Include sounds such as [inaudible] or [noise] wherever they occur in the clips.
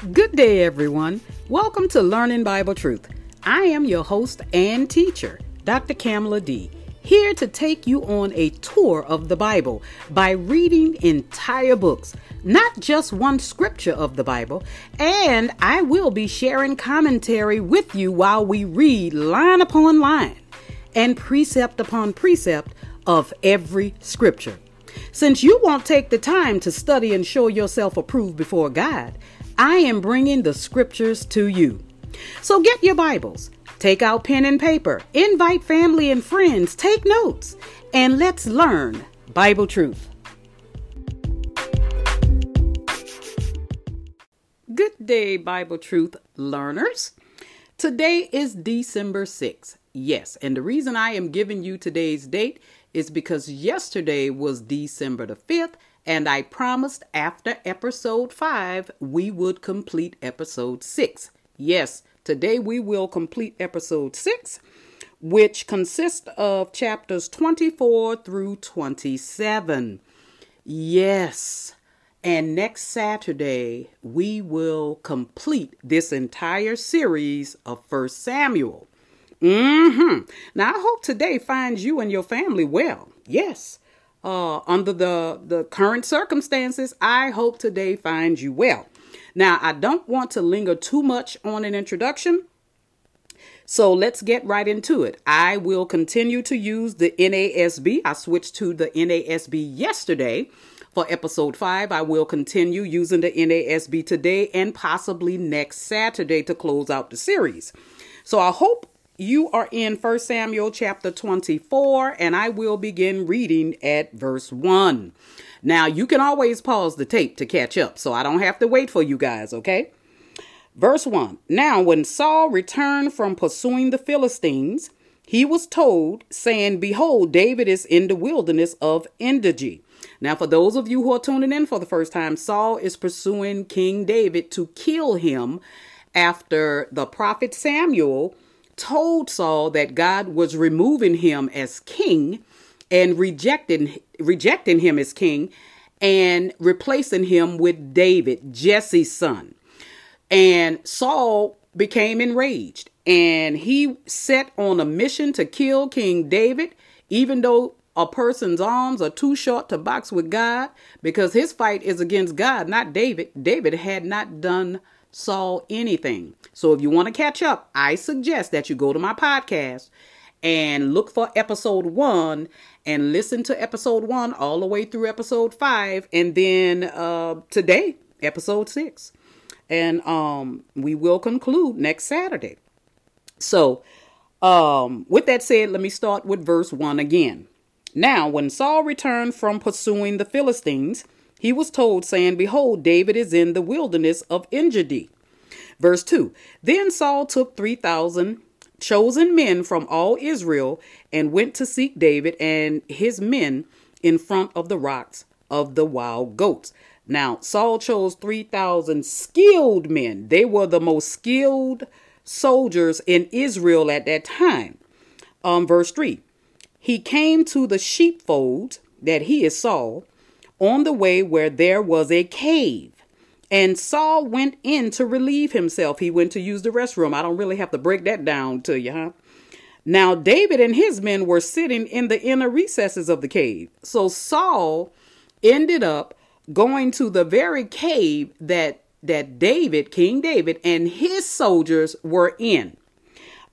Good day, everyone. Welcome to Learning Bible Truth. I am your host and teacher, Dr. Kamala D, here to take you on a tour of the Bible by reading entire books, not just one scripture of the Bible, and I will be sharing commentary with you while we read line upon line and precept upon precept of every scripture. Since you won't take the time to study and show yourself approved before God, I am bringing the scriptures to you. So get your Bibles, take out pen and paper, invite family and friends, take notes, and let's learn Bible truth. Good day, Bible truth learners. Today is December 6th. Yes, and the reason I am giving you today's date is because yesterday was December the 5th and I promised after episode 5 we would complete episode 6. Yes, today we will complete episode 6, which consists of chapters 24 through 27. Yes. And next Saturday, we will complete this entire series of First Samuel. Mm-hmm. Now, I hope today finds you and your family well. Yes uh, under the, the current circumstances, I hope today finds you well. Now, I don't want to linger too much on an introduction. So let's get right into it. I will continue to use the NASB. I switched to the NASB yesterday for episode 5. I will continue using the NASB today and possibly next Saturday to close out the series. So I hope you are in 1 Samuel chapter 24, and I will begin reading at verse 1. Now, you can always pause the tape to catch up, so I don't have to wait for you guys, okay? Verse 1 Now, when Saul returned from pursuing the Philistines, he was told, saying, Behold, David is in the wilderness of Engedi. Now, for those of you who are tuning in for the first time, Saul is pursuing King David to kill him after the prophet Samuel told Saul that God was removing him as king and rejecting rejecting him as king and replacing him with David, Jesse's son. And Saul became enraged and he set on a mission to kill King David, even though a person's arms are too short to box with God, because his fight is against God, not David. David had not done Saul anything. So if you want to catch up, I suggest that you go to my podcast and look for episode one and listen to episode one all the way through episode five, and then uh, today, episode six. And um, we will conclude next Saturday. So, um, with that said, let me start with verse 1 again. Now, when Saul returned from pursuing the Philistines, he was told, saying, Behold, David is in the wilderness of Engedi. Verse 2 Then Saul took 3,000 chosen men from all Israel and went to seek David and his men in front of the rocks of the wild goats. Now, Saul chose 3,000 skilled men. They were the most skilled soldiers in Israel at that time. Um, verse 3 He came to the sheepfold that he is Saul on the way where there was a cave. And Saul went in to relieve himself. He went to use the restroom. I don't really have to break that down to you, huh? Now, David and his men were sitting in the inner recesses of the cave. So Saul ended up going to the very cave that that David, King David, and his soldiers were in.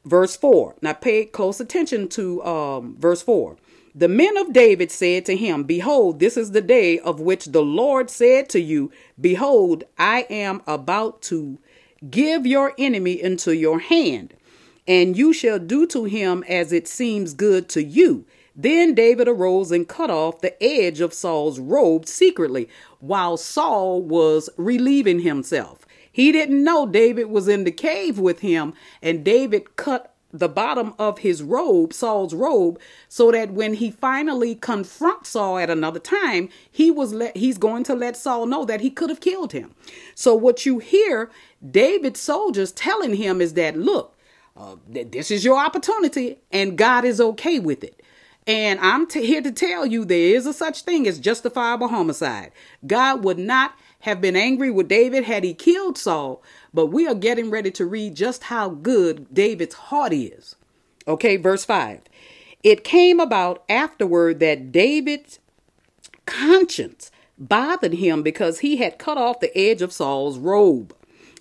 Verse 4. Now pay close attention to um, verse 4. The men of David said to him, Behold, this is the day of which the Lord said to you, Behold, I am about to give your enemy into your hand, and you shall do to him as it seems good to you. Then David arose and cut off the edge of Saul's robe secretly, while Saul was relieving himself. He didn't know David was in the cave with him, and David cut the bottom of his robe, Saul's robe, so that when he finally confronts Saul at another time, he was let he's going to let Saul know that he could have killed him. So what you hear David's soldiers telling him is that look, uh, this is your opportunity and God is okay with it. And I'm t- here to tell you there is a such thing as justifiable homicide. God would not have been angry with David had he killed Saul, but we are getting ready to read just how good David's heart is. Okay, verse 5. It came about afterward that David's conscience bothered him because he had cut off the edge of Saul's robe.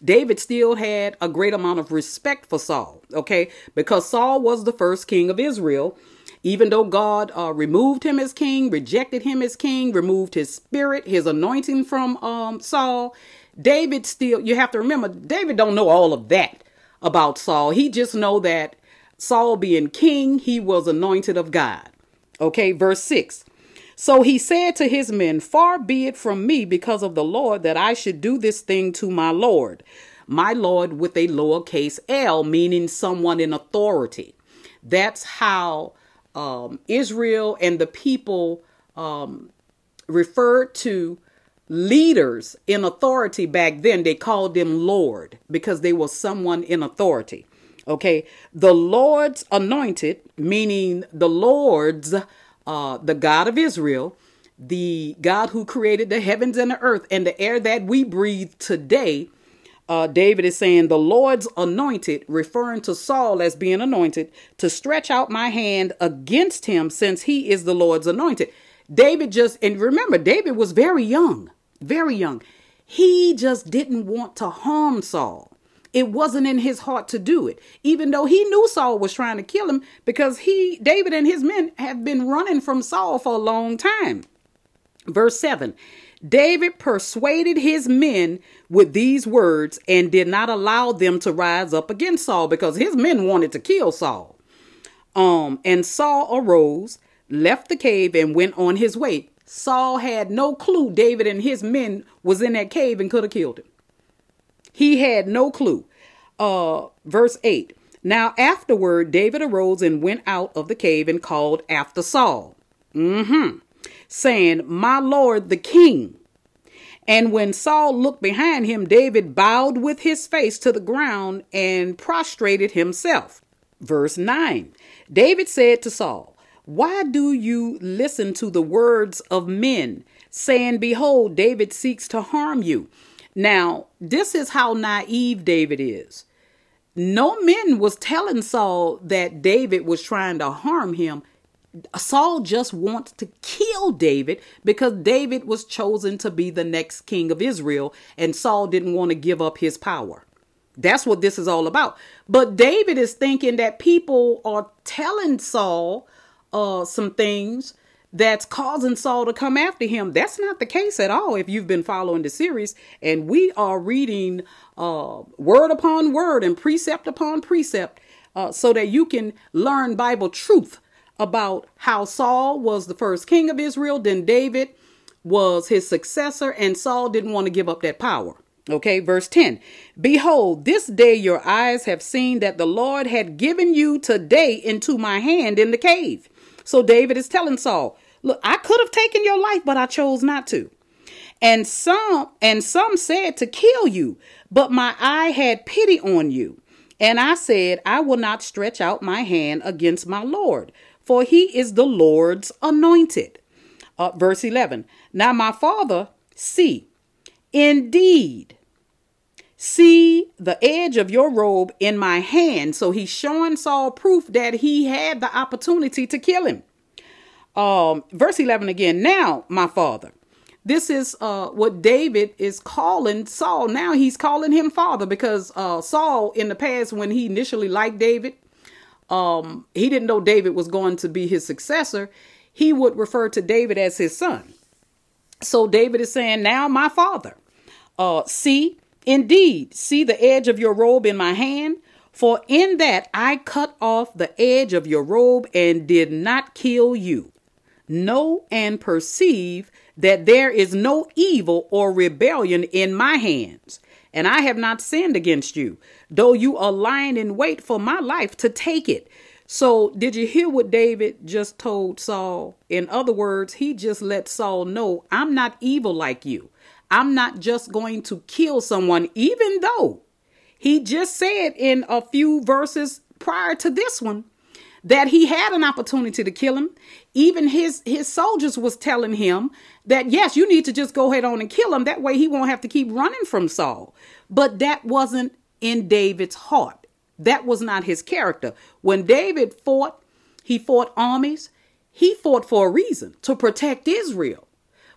David still had a great amount of respect for Saul, okay, because Saul was the first king of Israel even though God uh, removed him as king, rejected him as king, removed his spirit, his anointing from um, Saul, David still, you have to remember, David don't know all of that about Saul. He just know that Saul being king, he was anointed of God. Okay, verse 6. So he said to his men, Far be it from me because of the Lord that I should do this thing to my Lord. My Lord with a lowercase l, meaning someone in authority. That's how um, Israel and the people um, referred to leaders in authority back then. They called them Lord because they were someone in authority. Okay, the Lord's anointed, meaning the Lord's, uh, the God of Israel, the God who created the heavens and the earth and the air that we breathe today, uh, David is saying, The Lord's anointed, referring to Saul as being anointed, to stretch out my hand against him since he is the Lord's anointed. David just, and remember, David was very young, very young. He just didn't want to harm Saul. It wasn't in his heart to do it, even though he knew Saul was trying to kill him because he, David and his men have been running from Saul for a long time. Verse 7 David persuaded his men with these words and did not allow them to rise up against Saul because his men wanted to kill Saul. Um, and Saul arose, left the cave, and went on his way. Saul had no clue David and his men was in that cave and could have killed him. He had no clue. Uh, verse 8. Now afterward, David arose and went out of the cave and called after Saul. Mm-hmm saying, My Lord the king. And when Saul looked behind him, David bowed with his face to the ground and prostrated himself. Verse 9 David said to Saul, Why do you listen to the words of men, saying, Behold, David seeks to harm you? Now, this is how naive David is. No men was telling Saul that David was trying to harm him. Saul just wants to kill David because David was chosen to be the next king of Israel, and Saul didn't want to give up his power. That's what this is all about. But David is thinking that people are telling Saul uh, some things that's causing Saul to come after him. That's not the case at all if you've been following the series. And we are reading uh, word upon word and precept upon precept uh, so that you can learn Bible truth about how Saul was the first king of Israel, then David was his successor, and Saul didn't want to give up that power. Okay, verse 10 Behold, this day your eyes have seen that the Lord had given you today into my hand in the cave. So David is telling Saul, Look, I could have taken your life, but I chose not to. And some and some said to kill you, but my eye had pity on you. And I said, I will not stretch out my hand against my Lord, for he is the Lord's anointed. Uh, verse 11. Now, my father, see, indeed, see the edge of your robe in my hand. So he's showing Saul proof that he had the opportunity to kill him. Um, verse 11 again. Now, my father, this is uh, what David is calling Saul. Now he's calling him father because uh, Saul, in the past, when he initially liked David, um, he didn't know David was going to be his successor, he would refer to David as his son. So David is saying, Now my father, uh, see, indeed, see the edge of your robe in my hand. For in that I cut off the edge of your robe and did not kill you. Know and perceive that there is no evil or rebellion in my hands, and I have not sinned against you, though you are lying in wait for my life to take it. So, did you hear what David just told Saul? In other words, he just let Saul know, I'm not evil like you. I'm not just going to kill someone, even though he just said in a few verses prior to this one that he had an opportunity to kill him. Even his his soldiers was telling him that yes, you need to just go ahead on and kill him. That way he won't have to keep running from Saul. But that wasn't in David's heart. That was not his character. When David fought, he fought armies. He fought for a reason to protect Israel.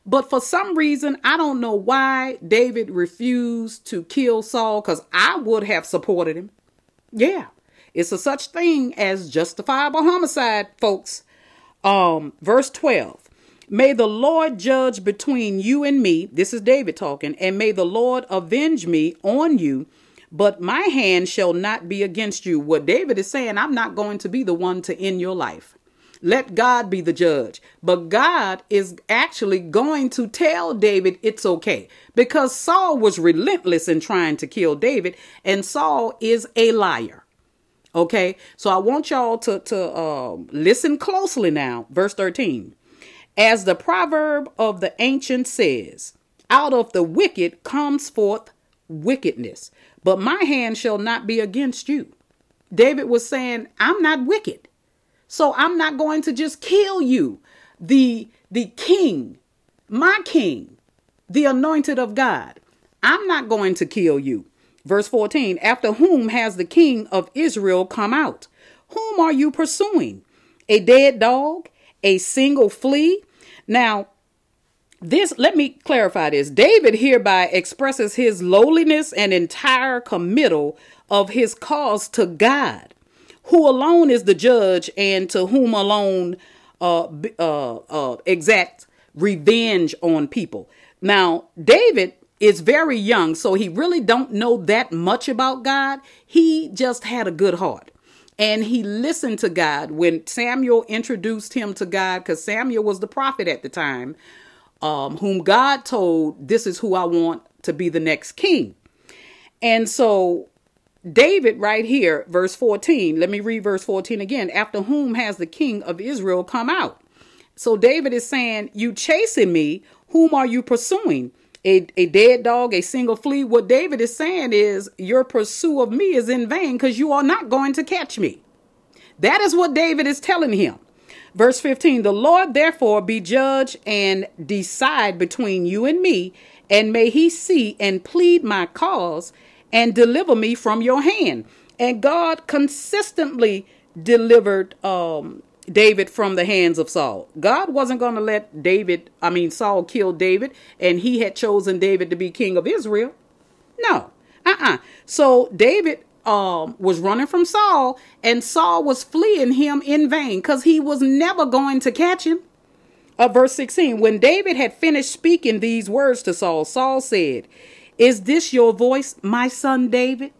But for some reason, I don't know why David refused to kill Saul because I would have supported him. Yeah, it's a such thing as justifiable homicide, folks. Um, verse 12. May the Lord judge between you and me. This is David talking. And may the Lord avenge me on you, but my hand shall not be against you. What David is saying, I'm not going to be the one to end your life. Let God be the judge. But God is actually going to tell David it's okay because Saul was relentless in trying to kill David, and Saul is a liar. Okay, so I want y'all to to uh, listen closely now. Verse thirteen, as the proverb of the ancient says, "Out of the wicked comes forth wickedness, but my hand shall not be against you." David was saying, "I'm not wicked, so I'm not going to just kill you." The the king, my king, the anointed of God. I'm not going to kill you. Verse 14 After whom has the king of Israel come out? Whom are you pursuing? A dead dog? A single flea? Now, this, let me clarify this. David hereby expresses his lowliness and entire committal of his cause to God, who alone is the judge and to whom alone uh, uh, uh, exact revenge on people. Now, David is very young, so he really don't know that much about God. He just had a good heart. And he listened to God when Samuel introduced him to God, because Samuel was the prophet at the time, um, whom God told, This is who I want to be the next king. And so David, right here, verse 14, let me read verse 14 again. After whom has the king of Israel come out? So David is saying, You chasing me, whom are you pursuing? A, a dead dog, a single flea. What David is saying is, Your pursuit of me is in vain because you are not going to catch me. That is what David is telling him. Verse 15 The Lord therefore be judge and decide between you and me, and may he see and plead my cause and deliver me from your hand. And God consistently delivered um, David from the hands of Saul. God wasn't going to let David, I mean, Saul kill David, and he had chosen David to be king of Israel. No, uh uh-uh. uh So David um, was running from Saul, and Saul was fleeing him in vain because he was never going to catch him. Uh, verse 16 When David had finished speaking these words to Saul, Saul said, Is this your voice, my son David?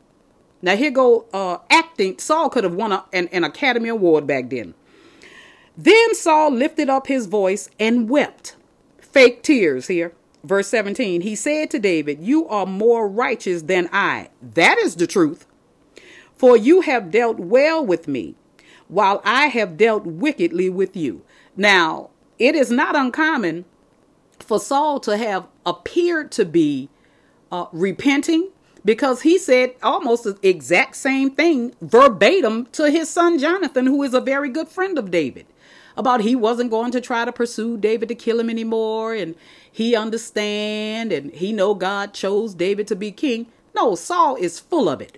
Now here go uh, acting. Saul could have won a, an, an Academy Award back then. Then Saul lifted up his voice and wept. Fake tears here. Verse 17 He said to David, You are more righteous than I. That is the truth. For you have dealt well with me, while I have dealt wickedly with you. Now, it is not uncommon for Saul to have appeared to be uh, repenting because he said almost the exact same thing verbatim to his son Jonathan, who is a very good friend of David about he wasn't going to try to pursue David to kill him anymore and he understand and he know God chose David to be king. No, Saul is full of it.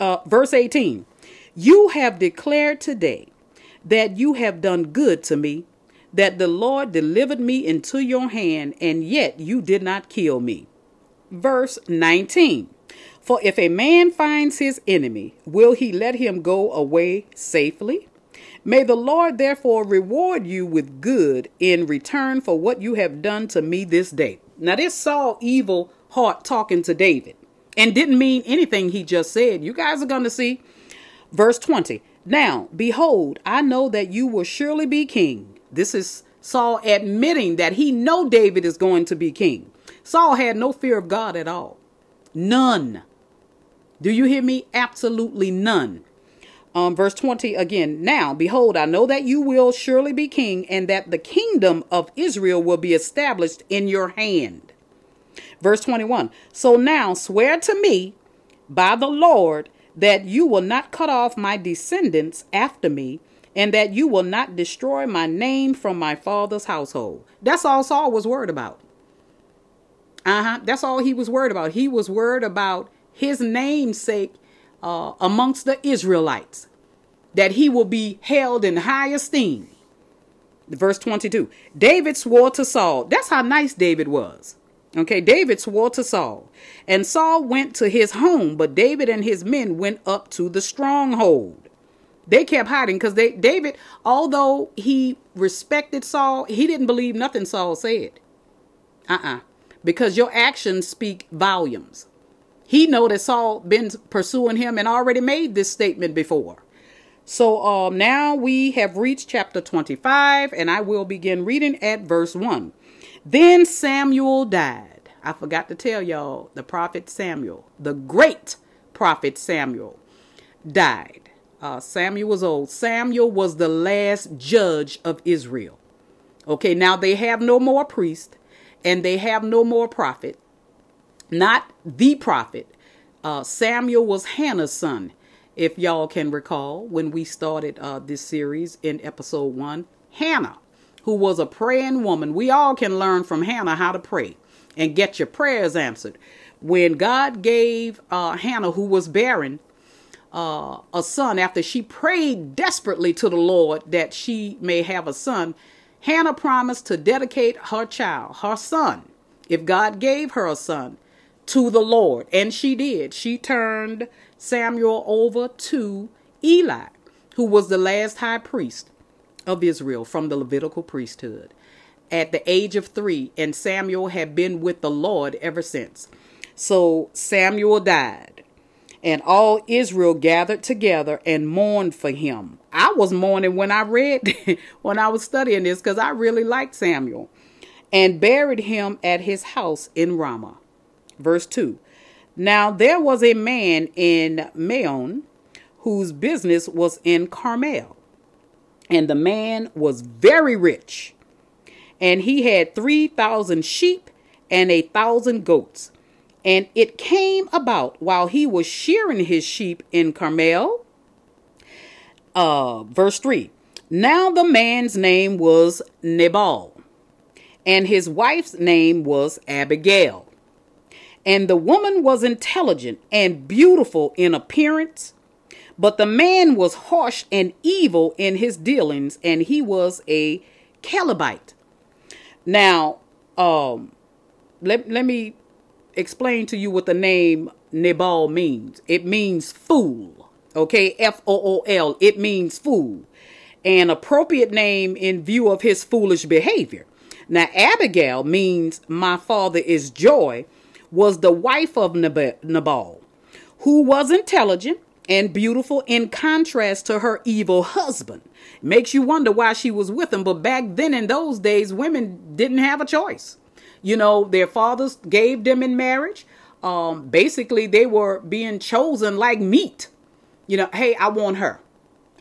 Uh, verse 18, you have declared today that you have done good to me, that the Lord delivered me into your hand, and yet you did not kill me. Verse 19, for if a man finds his enemy, will he let him go away safely? May the Lord therefore reward you with good in return for what you have done to me this day. Now, this Saul evil heart talking to David and didn't mean anything he just said. You guys are going to see. Verse 20 Now, behold, I know that you will surely be king. This is Saul admitting that he know David is going to be king. Saul had no fear of God at all. None. Do you hear me? Absolutely none. Um, verse 20 again. Now, behold, I know that you will surely be king, and that the kingdom of Israel will be established in your hand. Verse 21 So now swear to me by the Lord that you will not cut off my descendants after me, and that you will not destroy my name from my father's household. That's all Saul was worried about. Uh huh. That's all he was worried about. He was worried about his namesake uh, amongst the Israelites, that he will be held in high esteem. Verse 22 David swore to Saul. That's how nice David was. Okay, David swore to Saul. And Saul went to his home, but David and his men went up to the stronghold. They kept hiding because they David, although he respected Saul, he didn't believe nothing Saul said. Uh-uh. Because your actions speak volumes. He know that Saul been pursuing him and already made this statement before. So um, now we have reached chapter 25, and I will begin reading at verse 1. Then Samuel died. I forgot to tell y'all the prophet Samuel, the great prophet Samuel, died. Uh, Samuel was old. Samuel was the last judge of Israel. Okay, now they have no more priest and they have no more prophet. Not the prophet. Uh, Samuel was Hannah's son, if y'all can recall when we started uh, this series in episode one. Hannah, who was a praying woman. We all can learn from Hannah how to pray and get your prayers answered. When God gave uh, Hannah, who was barren, uh, a son after she prayed desperately to the Lord that she may have a son, Hannah promised to dedicate her child, her son, if God gave her a son, to the Lord. And she did. She turned Samuel over to Eli, who was the last high priest of Israel from the Levitical priesthood at the age of three, and Samuel had been with the Lord ever since. So Samuel died and all Israel gathered together and mourned for him. I was mourning when I read, [laughs] when I was studying this, because I really liked Samuel, and buried him at his house in Ramah. Verse 2 Now there was a man in Maon whose business was in Carmel, and the man was very rich, and he had 3,000 sheep and a thousand goats and it came about while he was shearing his sheep in Carmel. Uh, verse 3 Now the man's name was Nabal, and his wife's name was Abigail. And the woman was intelligent and beautiful in appearance, but the man was harsh and evil in his dealings, and he was a Calebite. Now, um, let, let me explain to you what the name Nabal means. It means fool. Okay, F O O L. It means fool. An appropriate name in view of his foolish behavior. Now, Abigail means my father is joy, was the wife of Nabal, who was intelligent and beautiful in contrast to her evil husband. Makes you wonder why she was with him, but back then in those days, women didn't have a choice. You know, their fathers gave them in marriage. Um, basically, they were being chosen like meat. You know, hey, I want her.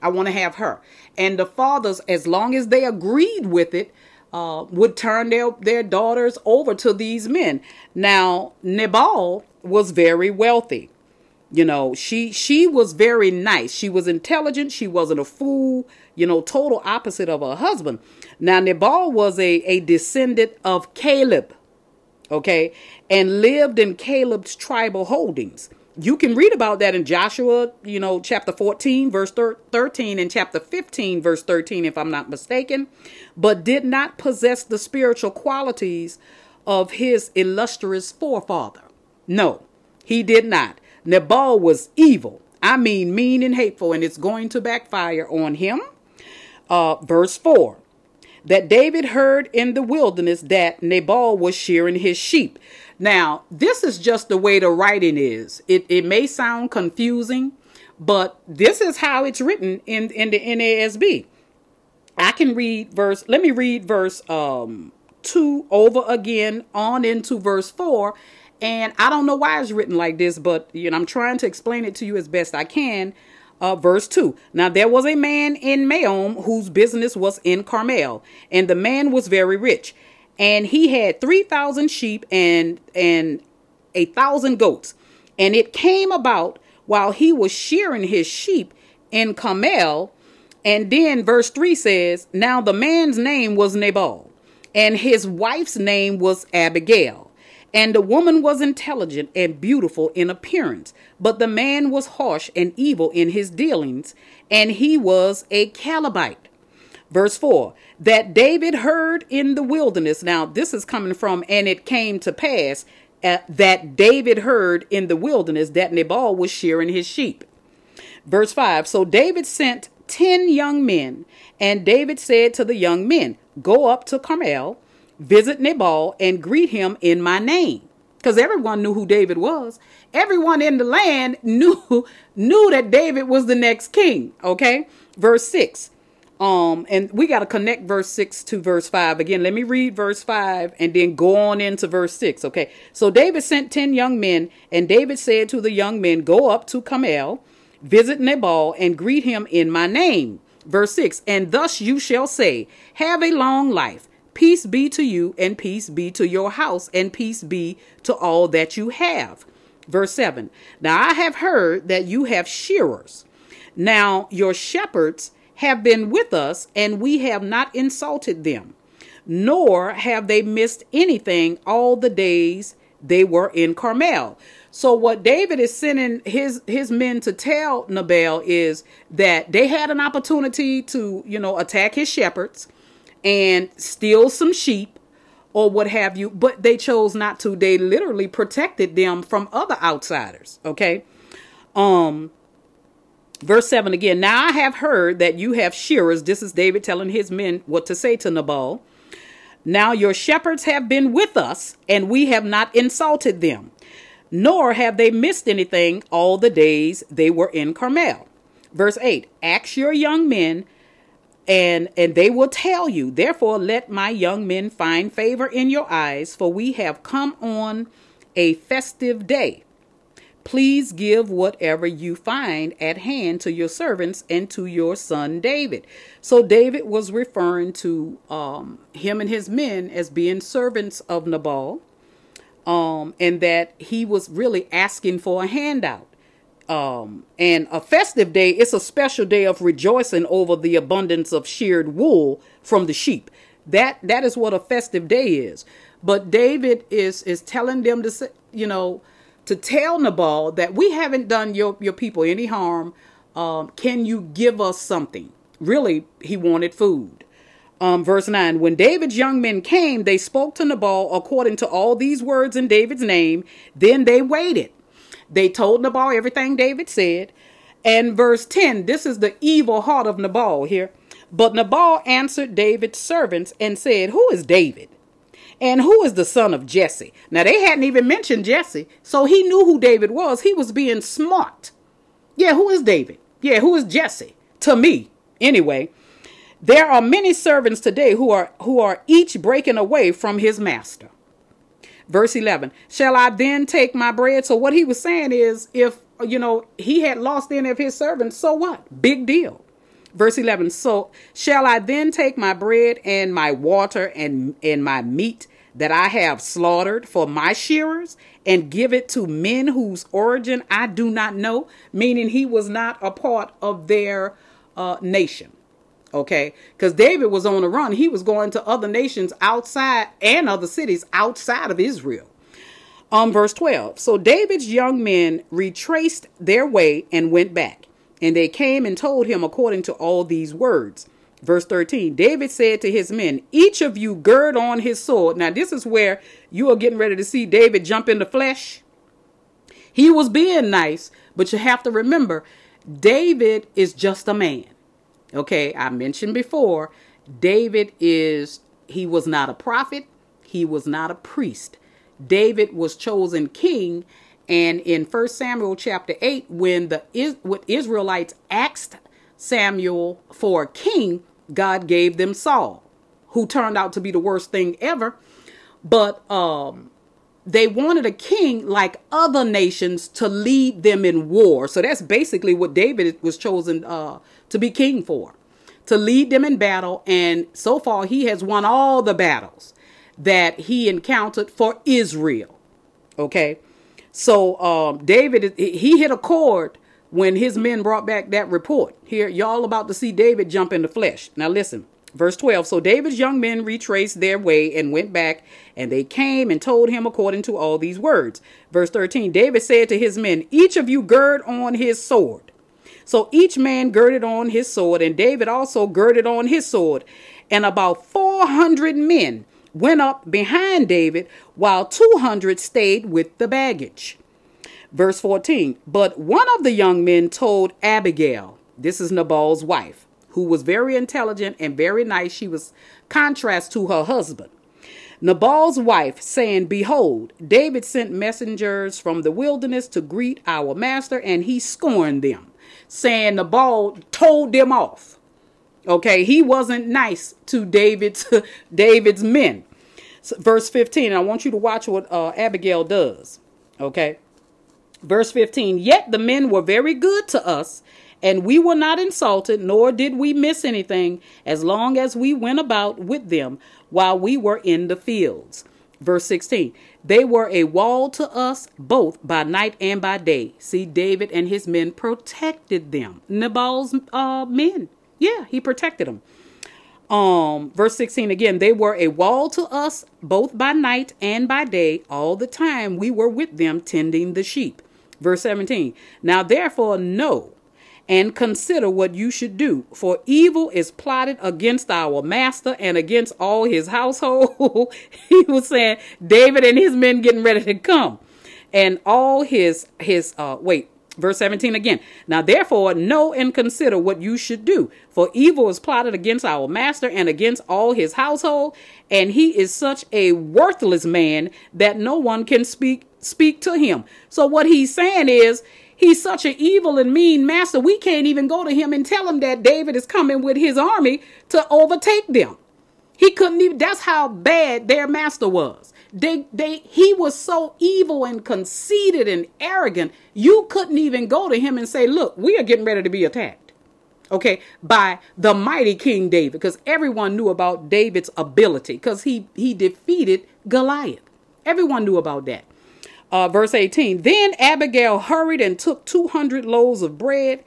I want to have her. And the fathers, as long as they agreed with it, uh, would turn their, their daughters over to these men. Now, Nabal was very wealthy. You know, she she was very nice. She was intelligent. She wasn't a fool. You know, total opposite of her husband. Now, Nabal was a, a descendant of Caleb, okay, and lived in Caleb's tribal holdings. You can read about that in Joshua, you know, chapter 14, verse 13, and chapter 15, verse 13, if I'm not mistaken, but did not possess the spiritual qualities of his illustrious forefather. No, he did not. Nabal was evil. I mean, mean and hateful, and it's going to backfire on him. Uh, verse 4 that David heard in the wilderness that Nabal was shearing his sheep. Now, this is just the way the writing is. It, it may sound confusing, but this is how it's written in, in the NASB. I can read verse, let me read verse um, 2 over again on into verse 4. And I don't know why it's written like this, but you know, I'm trying to explain it to you as best I can uh, verse 2. Now there was a man in Maon whose business was in Carmel, and the man was very rich, and he had 3,000 sheep and, and a thousand goats. And it came about while he was shearing his sheep in Carmel, And then verse 3 says, Now the man's name was Nabal, and his wife's name was Abigail. And the woman was intelligent and beautiful in appearance, but the man was harsh and evil in his dealings, and he was a Calebite Verse 4 that David heard in the wilderness. Now, this is coming from, and it came to pass uh, that David heard in the wilderness that Nabal was shearing his sheep. Verse 5 So David sent ten young men, and David said to the young men, Go up to Carmel, visit Nabal, and greet him in my name. Because everyone knew who David was. Everyone in the land [laughs] knew knew that David was the next king. Okay. Verse 6 um, and we got to connect verse 6 to verse 5. Again, let me read verse 5 and then go on into verse 6. Okay. So David sent 10 young men, and David said to the young men, Go up to Carmel, visit Nabal, and greet him in my name. Verse 6 And thus you shall say, Have a long life. Peace be to you, and peace be to your house, and peace be to all that you have. Verse 7 Now I have heard that you have shearers. Now your shepherds have been with us, and we have not insulted them, nor have they missed anything all the days they were in Carmel. So what David is sending his his men to tell Nabal is that they had an opportunity to, you know, attack his shepherds and steal some sheep or what have you, but they chose not to. They literally protected them from other outsiders, okay? Um Verse 7 again. Now I have heard that you have shearers. This is David telling his men what to say to Nabal. Now your shepherds have been with us, and we have not insulted them, nor have they missed anything all the days they were in Carmel. Verse 8 Ask your young men, and, and they will tell you. Therefore, let my young men find favor in your eyes, for we have come on a festive day. Please give whatever you find at hand to your servants and to your son David. So David was referring to um, him and his men as being servants of Nabal, um, and that he was really asking for a handout. Um, and a festive day, it's a special day of rejoicing over the abundance of sheared wool from the sheep. That that is what a festive day is. But David is is telling them to say, you know, to tell Nabal that we haven't done your, your people any harm. Um, can you give us something? Really, he wanted food. Um, verse 9 When David's young men came, they spoke to Nabal according to all these words in David's name. Then they waited. They told Nabal everything David said. And verse 10 this is the evil heart of Nabal here. But Nabal answered David's servants and said, Who is David? And who is the son of Jesse? Now, they hadn't even mentioned Jesse, so he knew who David was. He was being smart. Yeah, who is David? Yeah, who is Jesse? To me, anyway. There are many servants today who are who are each breaking away from his master. Verse 11, shall I then take my bread? So what he was saying is if you know he had lost any of his servants, so what? Big deal. Verse 11 So shall I then take my bread and my water and, and my meat that I have slaughtered for my shearers and give it to men whose origin I do not know? Meaning he was not a part of their uh, nation. Okay, because David was on a run. He was going to other nations outside and other cities outside of Israel. Um, verse 12. So David's young men retraced their way and went back. And they came and told him according to all these words. Verse 13 David said to his men, Each of you gird on his sword. Now, this is where you are getting ready to see David jump in the flesh. He was being nice, but you have to remember, David is just a man. Okay, I mentioned before, David is, he was not a prophet, he was not a priest. David was chosen king and in 1 Samuel chapter 8, when the when Israelites asked Samuel for a king, God gave them Saul, who turned out to be the worst thing ever. But um, they wanted a king like other nations to lead them in war. So that's basically what David was chosen uh, to be king for, to lead them in battle. And so far, he has won all the battles that he encountered for Israel. Okay. So um, David, he hit a chord when his men brought back that report. Here, y'all about to see David jump in the flesh. Now listen, verse 12. So David's young men retraced their way and went back, and they came and told him according to all these words. Verse 13. David said to his men, Each of you gird on his sword. So each man girded on his sword, and David also girded on his sword. And about 400 men went up behind David, while 200 stayed with the baggage. Verse 14 But one of the young men told Abigail, this is Nabal's wife, who was very intelligent and very nice. She was contrast to her husband. Nabal's wife, saying, Behold, David sent messengers from the wilderness to greet our master, and he scorned them, saying Nabal told them off. Okay, he wasn't nice to David's [laughs] David's men. Verse 15, I want you to watch what uh, Abigail does. Okay. Verse 15, yet the men were very good to us, and we were not insulted, nor did we miss anything, as long as we went about with them while we were in the fields. Verse 16, they were a wall to us both by night and by day. See, David and his men protected them. Nabal's uh, men yeah, he protected them. Um, verse 16 again, they were a wall to us both by night and by day. All the time we were with them tending the sheep. Verse 17, now therefore know and consider what you should do, for evil is plotted against our master and against all his household. [laughs] he was saying David and his men getting ready to come, and all his his uh wait Verse 17 again. Now therefore know and consider what you should do, for evil is plotted against our master and against all his household, and he is such a worthless man that no one can speak speak to him. So what he's saying is he's such an evil and mean master. We can't even go to him and tell him that David is coming with his army to overtake them. He couldn't even that's how bad their master was. They, they, he was so evil and conceited and arrogant. You couldn't even go to him and say, look, we are getting ready to be attacked. Okay. By the mighty King David, because everyone knew about David's ability because he, he defeated Goliath. Everyone knew about that. Uh, verse 18 Then Abigail hurried and took 200 loaves of bread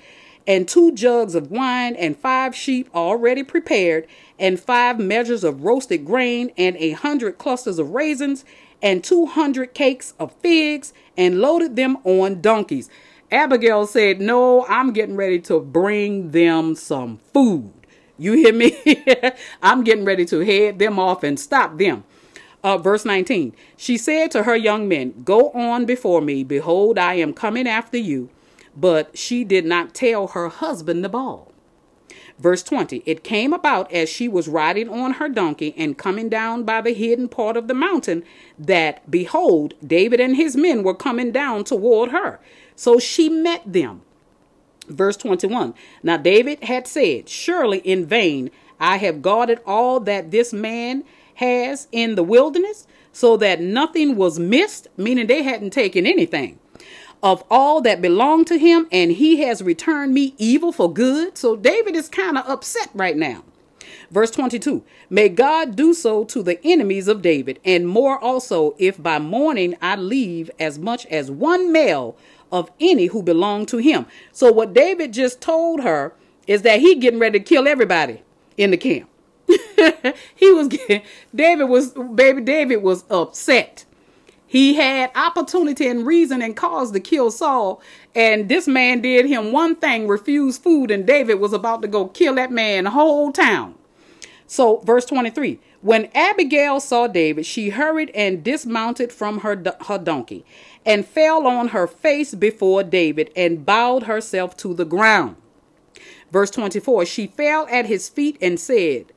and two jugs of wine and five sheep already prepared and five measures of roasted grain, and a hundred clusters of raisins, and two hundred cakes of figs, and loaded them on donkeys. Abigail said, No, I'm getting ready to bring them some food. You hear me? [laughs] I'm getting ready to head them off and stop them. Uh, verse 19 She said to her young men, Go on before me. Behold, I am coming after you. But she did not tell her husband Nabal. Verse 20 It came about as she was riding on her donkey and coming down by the hidden part of the mountain that, behold, David and his men were coming down toward her. So she met them. Verse 21 Now David had said, Surely in vain I have guarded all that this man has in the wilderness, so that nothing was missed, meaning they hadn't taken anything of all that belonged to him, and he has returned me evil for good. So David is kind of upset right now. Verse 22 May God do so to the enemies of David, and more also, if by morning I leave as much as one male of any who belong to him. So, what David just told her is that he getting ready to kill everybody in the camp. [laughs] he was getting, David was, baby David was upset he had opportunity and reason and cause to kill Saul. And this man did him one thing, refused food, and David was about to go kill that man, the whole town. So, verse 23 When Abigail saw David, she hurried and dismounted from her, her donkey and fell on her face before David and bowed herself to the ground. Verse 24 She fell at his feet and said,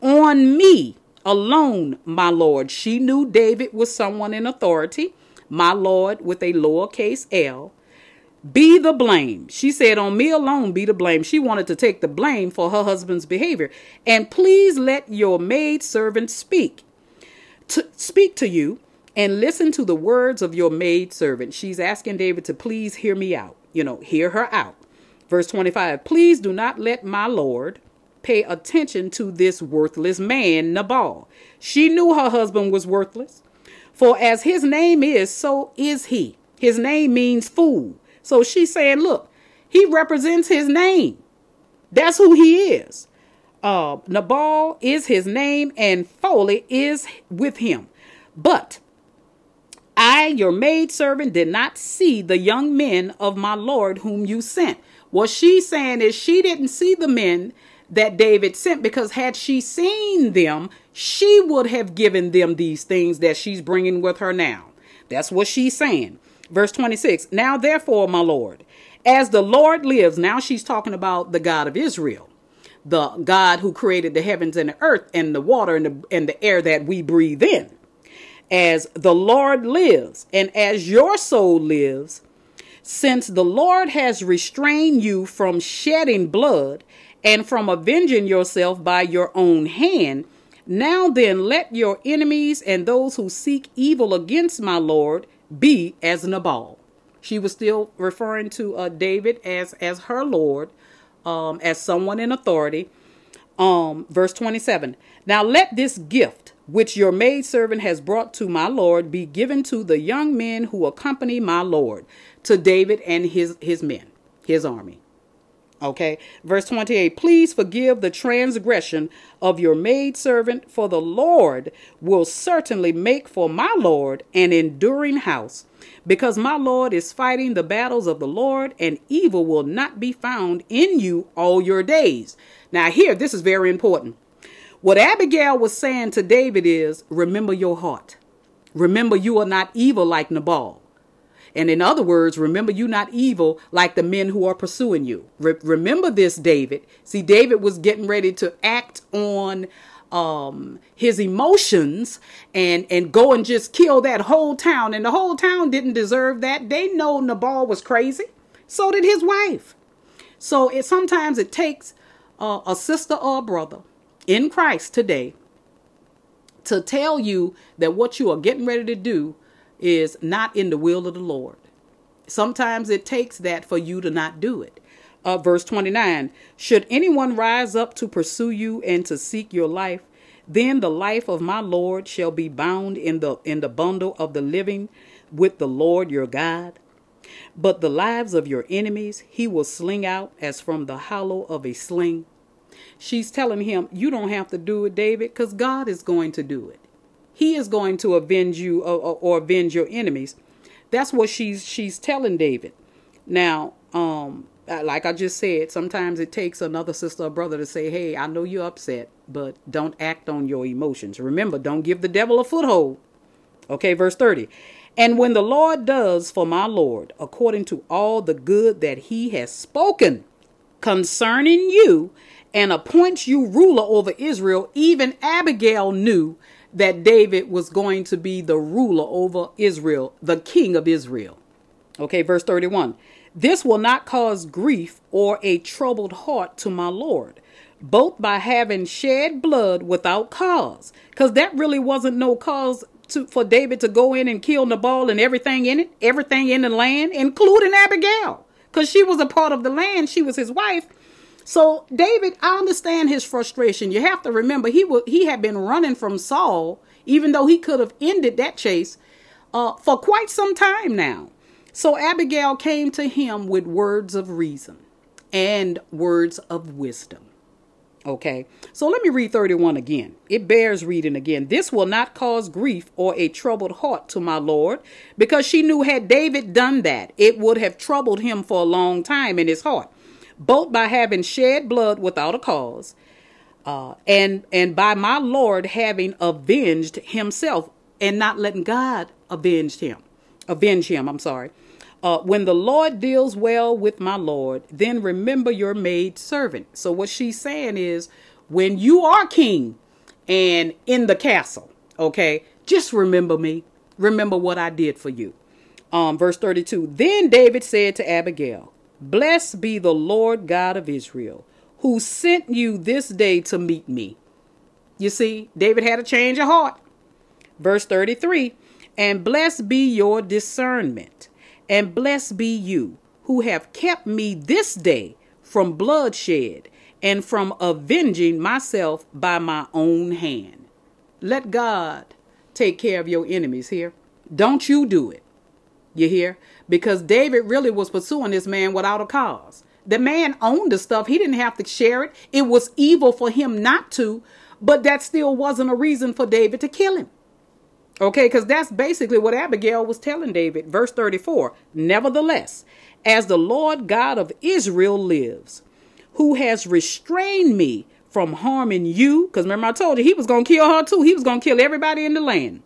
On me alone, my Lord. She knew David was someone in authority, my Lord, with a lowercase l. Be the blame. She said, On me alone be the blame. She wanted to take the blame for her husband's behavior. And please let your maid servant speak. To speak to you and listen to the words of your maid servant. She's asking David to please hear me out. You know, hear her out. Verse 25 Please do not let my Lord pay attention to this worthless man, Nabal. She knew her husband was worthless. For as his name is, so is he. His name means fool. So she's saying, look, He represents his name. That's who he is. Uh, Nabal is his name, and folly is with him. But I, your maidservant, did not see the young men of my Lord whom you sent. What she's saying is she didn't see the men that David sent because had she seen them, she would have given them these things that she's bringing with her now. That's what she's saying. Verse 26 Now, therefore, my Lord, as the Lord lives, now she's talking about the God of Israel, the God who created the heavens and the earth and the water and the, and the air that we breathe in. As the Lord lives, and as your soul lives, since the Lord has restrained you from shedding blood and from avenging yourself by your own hand, now then let your enemies and those who seek evil against my Lord be as Nabal. She was still referring to uh, David as as her Lord, um, as someone in authority. Um, verse 27. Now let this gift which your maidservant has brought to my Lord be given to the young men who accompany my Lord, to David and his, his men, his army. Okay. Verse 28 Please forgive the transgression of your maidservant, for the Lord will certainly make for my Lord an enduring house, because my Lord is fighting the battles of the Lord, and evil will not be found in you all your days. Now, here, this is very important. What Abigail was saying to David is remember your heart. Remember, you are not evil like Nabal. And in other words, remember you not evil like the men who are pursuing you. Re- remember this, David. See, David was getting ready to act on um, his emotions and and go and just kill that whole town. And the whole town didn't deserve that. They know Nabal was crazy. So did his wife. So it sometimes it takes uh, a sister or a brother in Christ today to tell you that what you are getting ready to do is not in the will of the Lord. Sometimes it takes that for you to not do it. Uh, verse 29 Should anyone rise up to pursue you and to seek your life, then the life of my Lord shall be bound in the in the bundle of the living with the Lord your God. But the lives of your enemies he will sling out as from the hollow of a sling. She's telling him, You don't have to do it, David, because God is going to do it. He is going to avenge you or, or, or avenge your enemies. That's what she's she's telling David. Now, um, like I just said, sometimes it takes another sister or brother to say, "Hey, I know you're upset, but don't act on your emotions. Remember, don't give the devil a foothold." Okay, verse 30. And when the Lord does for my Lord according to all the good that he has spoken concerning you and appoints you ruler over Israel, even Abigail knew that David was going to be the ruler over Israel, the king of Israel. Okay, verse 31. This will not cause grief or a troubled heart to my Lord, both by having shed blood without cause, because that really wasn't no cause to, for David to go in and kill Nabal and everything in it, everything in the land, including Abigail, because she was a part of the land. She was his wife. So David, I understand his frustration. You have to remember he was he had been running from Saul, even though he could have ended that chase uh, for quite some time now. So Abigail came to him with words of reason and words of wisdom. Okay, so let me read 31 again. It bears reading again. This will not cause grief or a troubled heart to my Lord, because she knew had David done that, it would have troubled him for a long time in his heart both by having shed blood without a cause, uh, and and by my Lord having avenged himself and not letting God avenge him, avenge him. I'm sorry. Uh, when the Lord deals well with my Lord, then remember your maid servant. So what she's saying is, when you are king and in the castle, okay, just remember me. Remember what I did for you. Um, verse 32. Then David said to Abigail, Blessed be the Lord God of Israel, who sent you this day to meet me. You see, David had a change of heart. Verse 33 And blessed be your discernment, and blessed be you, who have kept me this day from bloodshed and from avenging myself by my own hand. Let God take care of your enemies here. Don't you do it. You hear? Because David really was pursuing this man without a cause. The man owned the stuff. He didn't have to share it. It was evil for him not to, but that still wasn't a reason for David to kill him. Okay, because that's basically what Abigail was telling David. Verse 34 Nevertheless, as the Lord God of Israel lives, who has restrained me from harming you, because remember I told you he was going to kill her too. He was going to kill everybody in the land.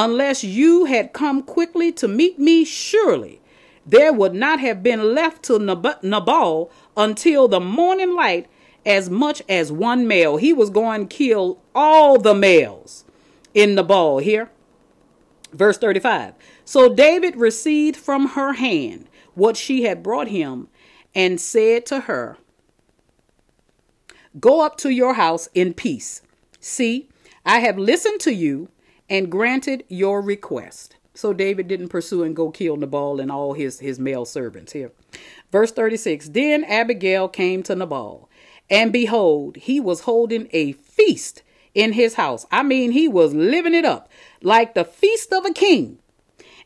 Unless you had come quickly to meet me, surely there would not have been left to Nabal until the morning light as much as one male. He was going to kill all the males in Nabal here. Verse 35. So David received from her hand what she had brought him and said to her, Go up to your house in peace. See, I have listened to you and granted your request. So David didn't pursue and go kill Nabal and all his, his male servants here. Verse 36 Then Abigail came to Nabal, and behold, he was holding a feast in his house. I mean, he was living it up like the feast of a king.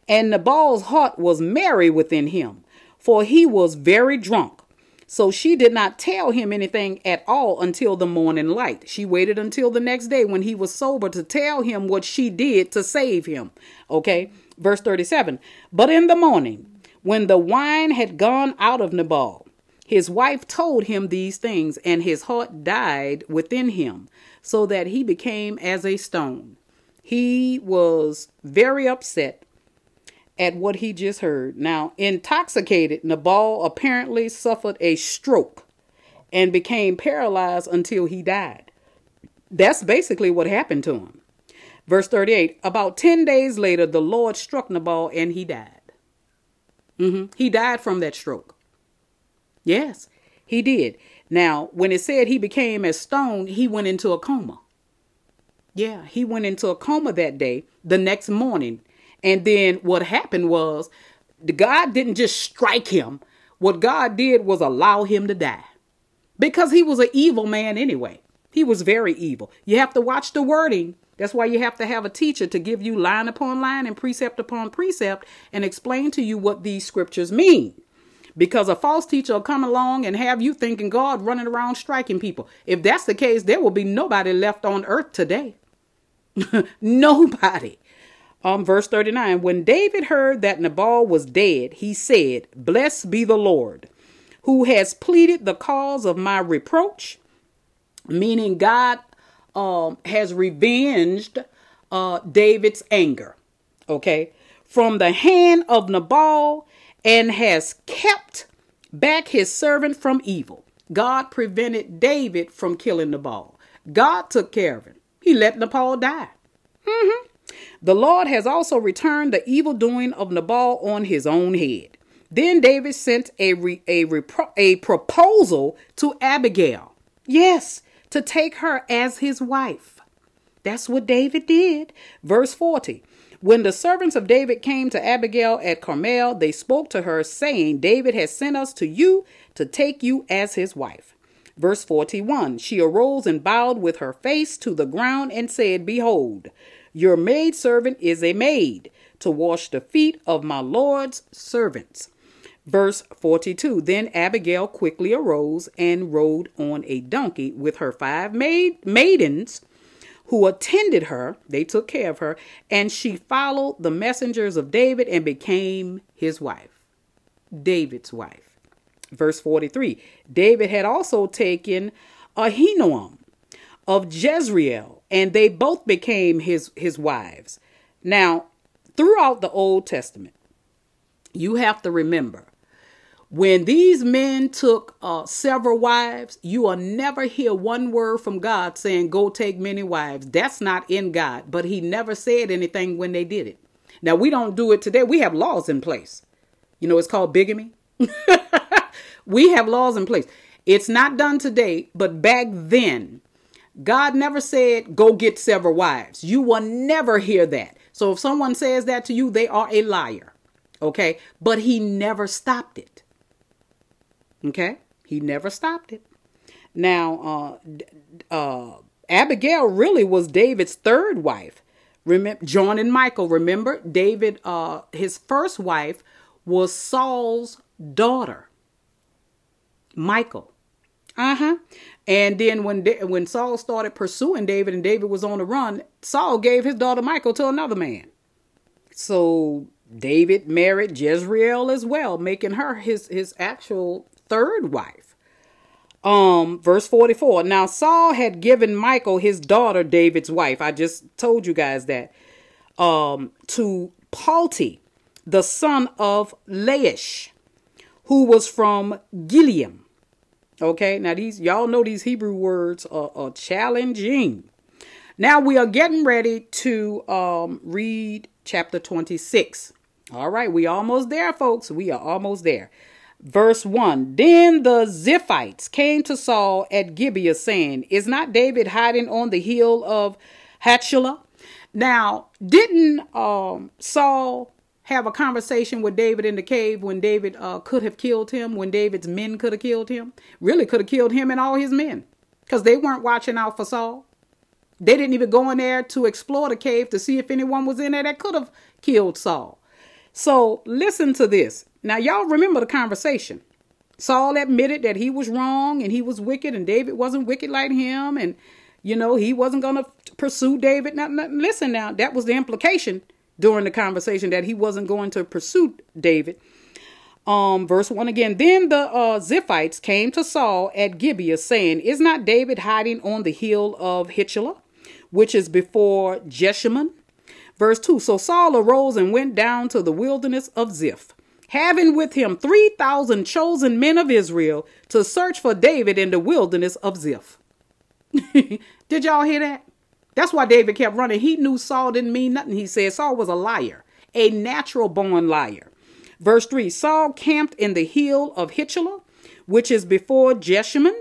And Nabal's heart was merry within him, for he was very drunk. So she did not tell him anything at all until the morning light. She waited until the next day when he was sober to tell him what she did to save him. Okay, verse 37. But in the morning, when the wine had gone out of Nabal, his wife told him these things, and his heart died within him, so that he became as a stone. He was very upset at what he just heard. Now, intoxicated, Nabal apparently suffered a stroke and became paralyzed until he died. That's basically what happened to him. Verse 38 About 10 days later, the Lord struck Nabal and he died. Mm-hmm. He died from that stroke. Yes, he did. Now, when it said he became as stone, he went into a coma. Yeah, he went into a coma that day. The next morning, and then what happened was God didn't just strike him. What God did was allow him to die because he was an evil man anyway. He was very evil. You have to watch the wording. That's why you have to have a teacher to give you line upon line and precept upon precept and explain to you what these scriptures mean. Because a false teacher will come along and have you thinking God running around striking people. If that's the case, there will be nobody left on earth today. [laughs] nobody. Um, verse 39 When David heard that Nabal was dead, he said, Blessed be the Lord, who has pleaded the cause of my reproach, meaning God um, has revenged uh, David's anger, okay, from the hand of Nabal and has kept back his servant from evil. God prevented David from killing Nabal. God took care of him. He let Nabal die. Mm-hmm. The Lord has also returned the evil doing of Nabal on his own head. Then David sent a, re, a, repro, a proposal to Abigail. Yes, to take her as his wife. That's what David did. Verse 40. When the servants of David came to Abigail at Carmel, they spoke to her, saying, David has sent us to you to take you as his wife. Verse 41 She arose and bowed with her face to the ground and said, Behold, your maidservant is a maid to wash the feet of my Lord's servants. Verse 42 Then Abigail quickly arose and rode on a donkey with her five maid- maidens who attended her. They took care of her, and she followed the messengers of David and became his wife. David's wife. Verse 43 David had also taken Ahinoam of Jezreel and they both became his his wives. Now, throughout the Old Testament, you have to remember when these men took uh, several wives, you will never hear one word from God saying, Go take many wives. That's not in God, but He never said anything when they did it. Now, we don't do it today. We have laws in place. You know, it's called bigamy. [laughs] we have laws in place. It's not done today, but back then, God never said, go get several wives. You will never hear that. So if someone says that to you, they are a liar. Okay. But he never stopped it. Okay. He never stopped it. Now, uh, uh, Abigail really was David's third wife. Remember John and Michael. Remember David. Uh, his first wife was Saul's daughter, Michael. Uh huh. And then when when Saul started pursuing David and David was on the run, Saul gave his daughter Michael to another man. So David married Jezreel as well, making her his his actual third wife. Um, verse 44. Now Saul had given Michael his daughter, David's wife. I just told you guys that. Um, to Palti, the son of Laish, who was from Gallim. Okay, now these y'all know these Hebrew words are, are challenging. Now we are getting ready to um, read chapter 26. All right, we almost there, folks. We are almost there. Verse 1 Then the Ziphites came to Saul at Gibeah, saying, Is not David hiding on the hill of Hachilah? Now, didn't um, Saul have a conversation with David in the cave when David uh, could have killed him, when David's men could have killed him? Really could have killed him and all his men because they weren't watching out for Saul. They didn't even go in there to explore the cave to see if anyone was in there that could have killed Saul. So listen to this. Now, y'all remember the conversation. Saul admitted that he was wrong and he was wicked, and David wasn't wicked like him, and you know he wasn't going to pursue David. Now, now, listen, now that was the implication during the conversation that he wasn't going to pursue David. Um, verse one again. Then the uh, Ziphites came to Saul at Gibeah, saying, "Is not David hiding on the hill of Hitchelah, which is before Jeshimon?" Verse 2 So Saul arose and went down to the wilderness of Ziph having with him 3,000 chosen men of Israel to search for David in the wilderness of Ziph. [laughs] Did y'all hear that? That's why David kept running. He knew Saul didn't mean nothing. He said Saul was a liar, a natural born liar. Verse 3 Saul camped in the hill of Hitchelah, which is before Jeshimon,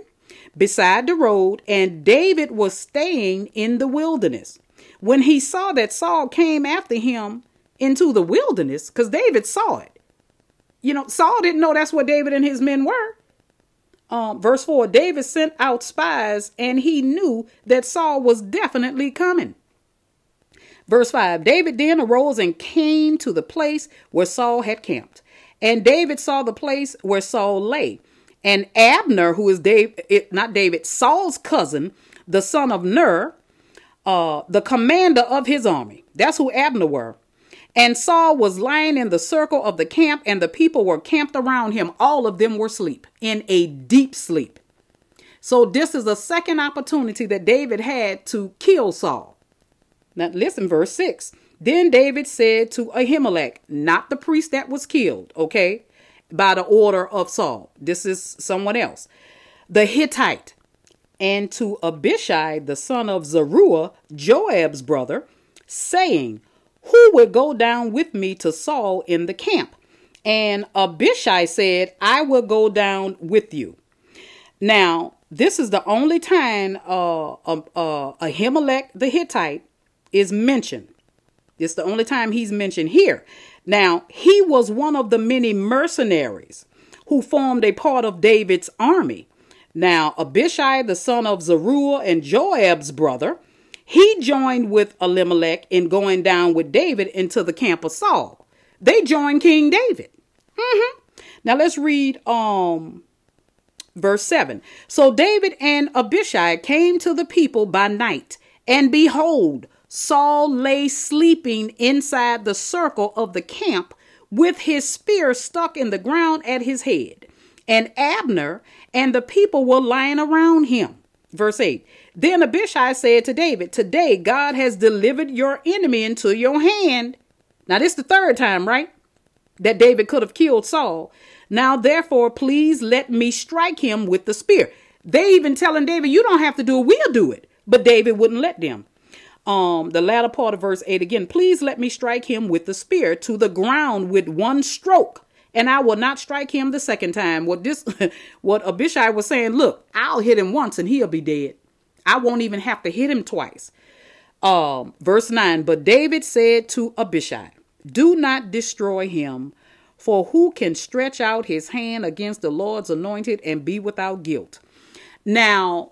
beside the road, and David was staying in the wilderness. When he saw that Saul came after him into the wilderness, because David saw it, you know, Saul didn't know that's what David and his men were. Um, verse 4 David sent out spies and he knew that Saul was definitely coming. Verse 5 David then arose and came to the place where Saul had camped. And David saw the place where Saul lay. And Abner, who is David, not David, Saul's cousin, the son of Ner, uh, the commander of his army. That's who Abner were. And Saul was lying in the circle of the camp, and the people were camped around him. All of them were asleep in a deep sleep. So, this is a second opportunity that David had to kill Saul. Now, listen, verse 6. Then David said to Ahimelech, not the priest that was killed, okay, by the order of Saul. This is someone else. The Hittite, and to Abishai, the son of Zeruiah, Joab's brother, saying, who would go down with me to Saul in the camp? And Abishai said, I will go down with you. Now, this is the only time uh, uh, uh, Ahimelech the Hittite is mentioned. It's the only time he's mentioned here. Now, he was one of the many mercenaries who formed a part of David's army. Now, Abishai, the son of Zeruiah and Joab's brother, he joined with Elimelech in going down with David into the camp of Saul. They joined King David. Mm-hmm. Now let's read um verse 7. So David and Abishai came to the people by night, and behold, Saul lay sleeping inside the circle of the camp with his spear stuck in the ground at his head. And Abner and the people were lying around him. Verse 8 Then Abishai said to David, Today God has delivered your enemy into your hand. Now, this is the third time, right? That David could have killed Saul. Now, therefore, please let me strike him with the spear. They even telling David, You don't have to do it, we'll do it. But David wouldn't let them. Um, the latter part of verse 8 again, please let me strike him with the spear to the ground with one stroke and I will not strike him the second time. What this, [laughs] what Abishai was saying, look, I'll hit him once and he'll be dead. I won't even have to hit him twice. Um, verse 9, but David said to Abishai, do not destroy him, for who can stretch out his hand against the Lord's anointed and be without guilt? Now,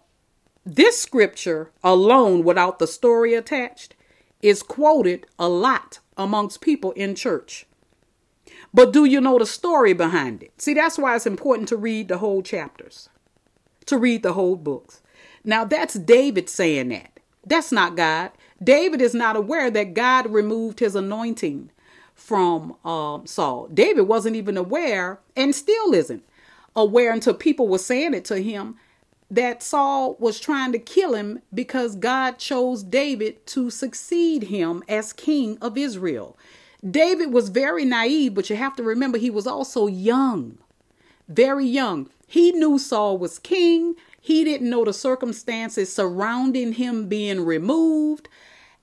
this scripture alone, without the story attached, is quoted a lot amongst people in church. But do you know the story behind it? See, that's why it's important to read the whole chapters, to read the whole books. Now, that's David saying that. That's not God. David is not aware that God removed his anointing from um, Saul. David wasn't even aware, and still isn't aware until people were saying it to him that Saul was trying to kill him because God chose David to succeed him as king of Israel. David was very naive, but you have to remember he was also young, very young. He knew Saul was king. He didn't know the circumstances surrounding him being removed,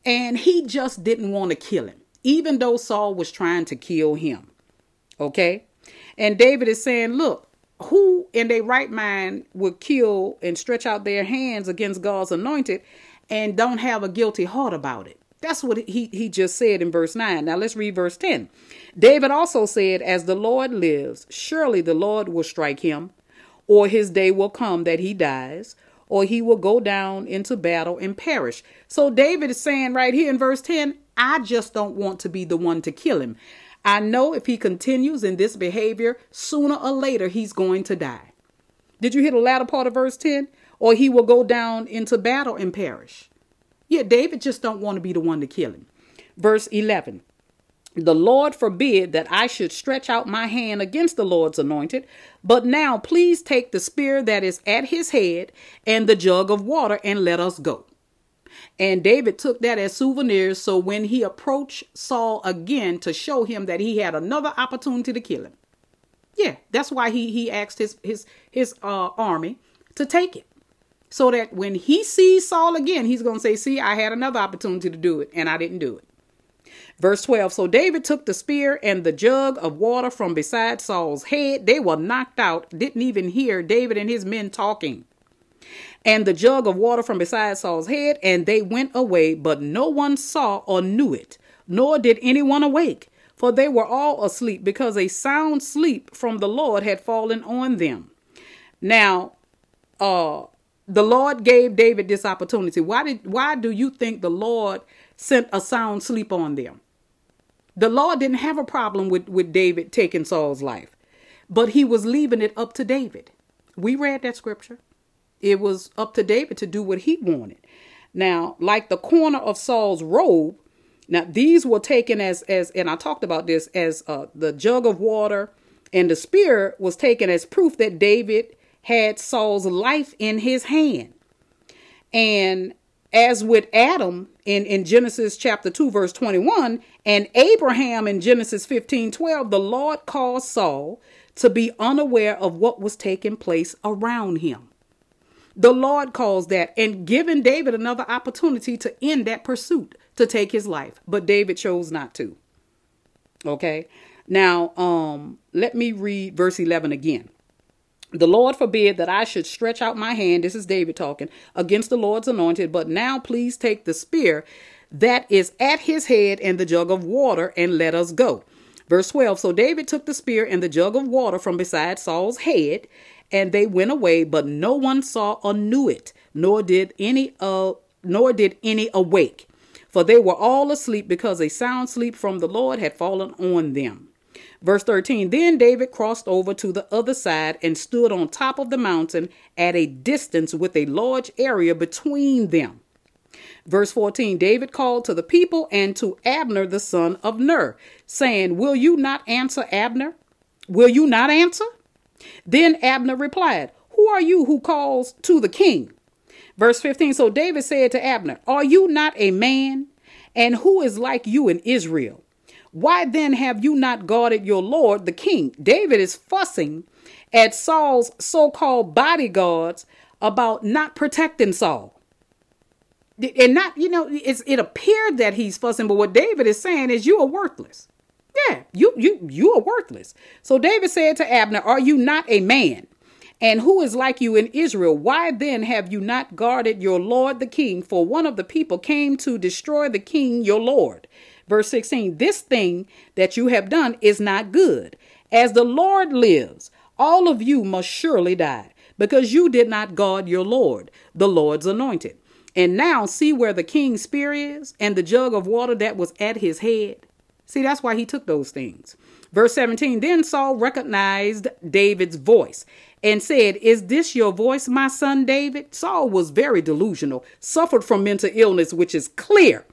and he just didn't want to kill him, even though Saul was trying to kill him. Okay? And David is saying, Look, who in their right mind would kill and stretch out their hands against God's anointed and don't have a guilty heart about it? That's what he, he just said in verse 9. Now let's read verse 10. David also said, As the Lord lives, surely the Lord will strike him, or his day will come that he dies, or he will go down into battle and perish. So David is saying right here in verse 10, I just don't want to be the one to kill him. I know if he continues in this behavior, sooner or later he's going to die. Did you hear the latter part of verse 10? Or he will go down into battle and perish. Yeah, David just don't want to be the one to kill him. Verse 11. The Lord forbid that I should stretch out my hand against the Lord's anointed, but now please take the spear that is at his head and the jug of water and let us go. And David took that as souvenirs. So when he approached Saul again to show him that he had another opportunity to kill him, yeah, that's why he he asked his his his uh, army to take it so that when he sees Saul again, he's going to say, See, I had another opportunity to do it, and I didn't do it. Verse 12 So David took the spear and the jug of water from beside Saul's head. They were knocked out, didn't even hear David and his men talking. And the jug of water from beside Saul's head, and they went away, but no one saw or knew it, nor did anyone awake, for they were all asleep, because a sound sleep from the Lord had fallen on them. Now, uh, the Lord gave David this opportunity. Why did why do you think the Lord sent a sound sleep on them? The law didn't have a problem with, with David taking Saul's life, but he was leaving it up to David. We read that scripture. It was up to David to do what he wanted. Now, like the corner of Saul's robe, now these were taken as as and I talked about this as uh, the jug of water and the spear was taken as proof that David had Saul's life in his hand. And as with Adam in, in Genesis chapter 2, verse 21, and Abraham in Genesis 15 12, the Lord caused Saul to be unaware of what was taking place around him. The Lord caused that and given David another opportunity to end that pursuit to take his life, but David chose not to. Okay. Now, um, let me read verse 11 again. The Lord forbid that I should stretch out my hand, this is David talking, against the Lord's anointed, but now please take the spear that is at his head and the jug of water and let us go. Verse 12 So David took the spear and the jug of water from beside Saul's head, and they went away, but no one saw or knew it, nor did any uh nor did any awake. For they were all asleep because a sound sleep from the Lord had fallen on them. Verse 13 Then David crossed over to the other side and stood on top of the mountain at a distance with a large area between them. Verse 14 David called to the people and to Abner the son of Ner, saying, Will you not answer, Abner? Will you not answer? Then Abner replied, Who are you who calls to the king? Verse 15 So David said to Abner, Are you not a man? And who is like you in Israel? Why then have you not guarded your Lord the king? David is fussing at Saul's so called bodyguards about not protecting Saul. And not, you know, it appeared that he's fussing, but what David is saying is you are worthless. Yeah, you you you are worthless. So David said to Abner, Are you not a man? And who is like you in Israel? Why then have you not guarded your Lord the king? For one of the people came to destroy the king, your Lord. Verse 16 This thing that you have done is not good. As the Lord lives, all of you must surely die, because you did not guard your Lord, the Lord's anointed. And now see where the king's spear is and the jug of water that was at his head. See, that's why he took those things. Verse 17 Then Saul recognized David's voice and said, Is this your voice, my son David? Saul was very delusional, suffered from mental illness, which is clear.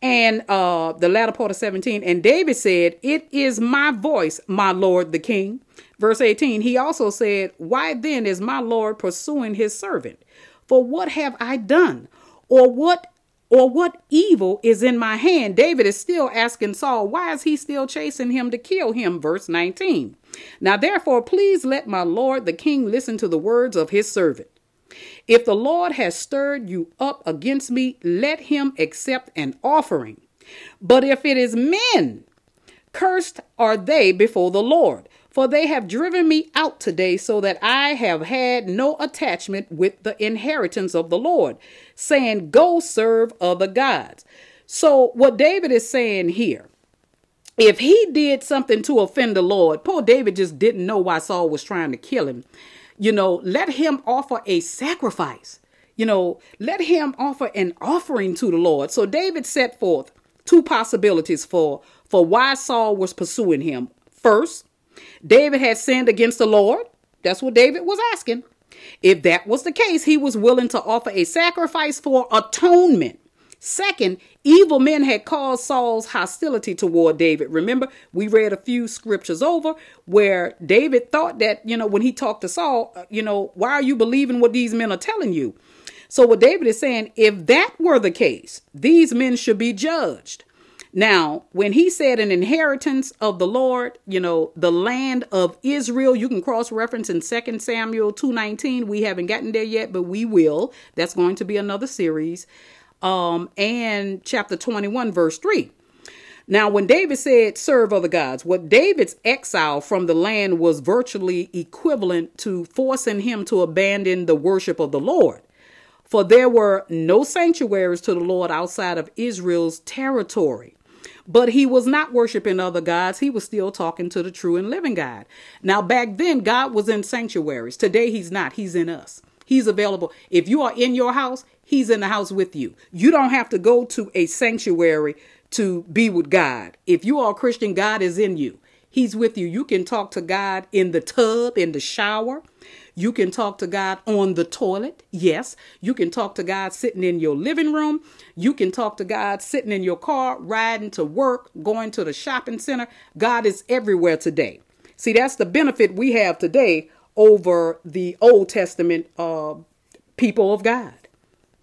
And uh, the latter part of 17, and David said, It is my voice, my lord the king. Verse 18, he also said, Why then is my lord pursuing his servant? For what have I done? Or what or what evil is in my hand? David is still asking Saul, why is he still chasing him to kill him? Verse 19. Now therefore, please let my lord the king listen to the words of his servant. If the Lord has stirred you up against me, let him accept an offering. But if it is men, cursed are they before the Lord. For they have driven me out today, so that I have had no attachment with the inheritance of the Lord, saying, Go serve other gods. So, what David is saying here, if he did something to offend the Lord, poor David just didn't know why Saul was trying to kill him. You know, let him offer a sacrifice. You know, let him offer an offering to the Lord. So David set forth two possibilities for for why Saul was pursuing him. First, David had sinned against the Lord. That's what David was asking. If that was the case, he was willing to offer a sacrifice for atonement. Second, evil men had caused Saul's hostility toward David. Remember, we read a few scriptures over where David thought that, you know, when he talked to Saul, uh, you know, why are you believing what these men are telling you? So, what David is saying, if that were the case, these men should be judged. Now, when he said an inheritance of the Lord, you know, the land of Israel, you can cross reference in 2 Samuel 2:19. We haven't gotten there yet, but we will. That's going to be another series. Um and chapter 21 verse 3. Now, when David said serve other gods, what David's exile from the land was virtually equivalent to forcing him to abandon the worship of the Lord. For there were no sanctuaries to the Lord outside of Israel's territory. But he was not worshiping other gods. He was still talking to the true and living God. Now, back then, God was in sanctuaries. Today, he's not. He's in us. He's available. If you are in your house, he's in the house with you. You don't have to go to a sanctuary to be with God. If you are a Christian, God is in you. He's with you. You can talk to God in the tub, in the shower. You can talk to God on the toilet. Yes. You can talk to God sitting in your living room. You can talk to God sitting in your car, riding to work, going to the shopping center. God is everywhere today. See, that's the benefit we have today over the Old Testament uh, people of God.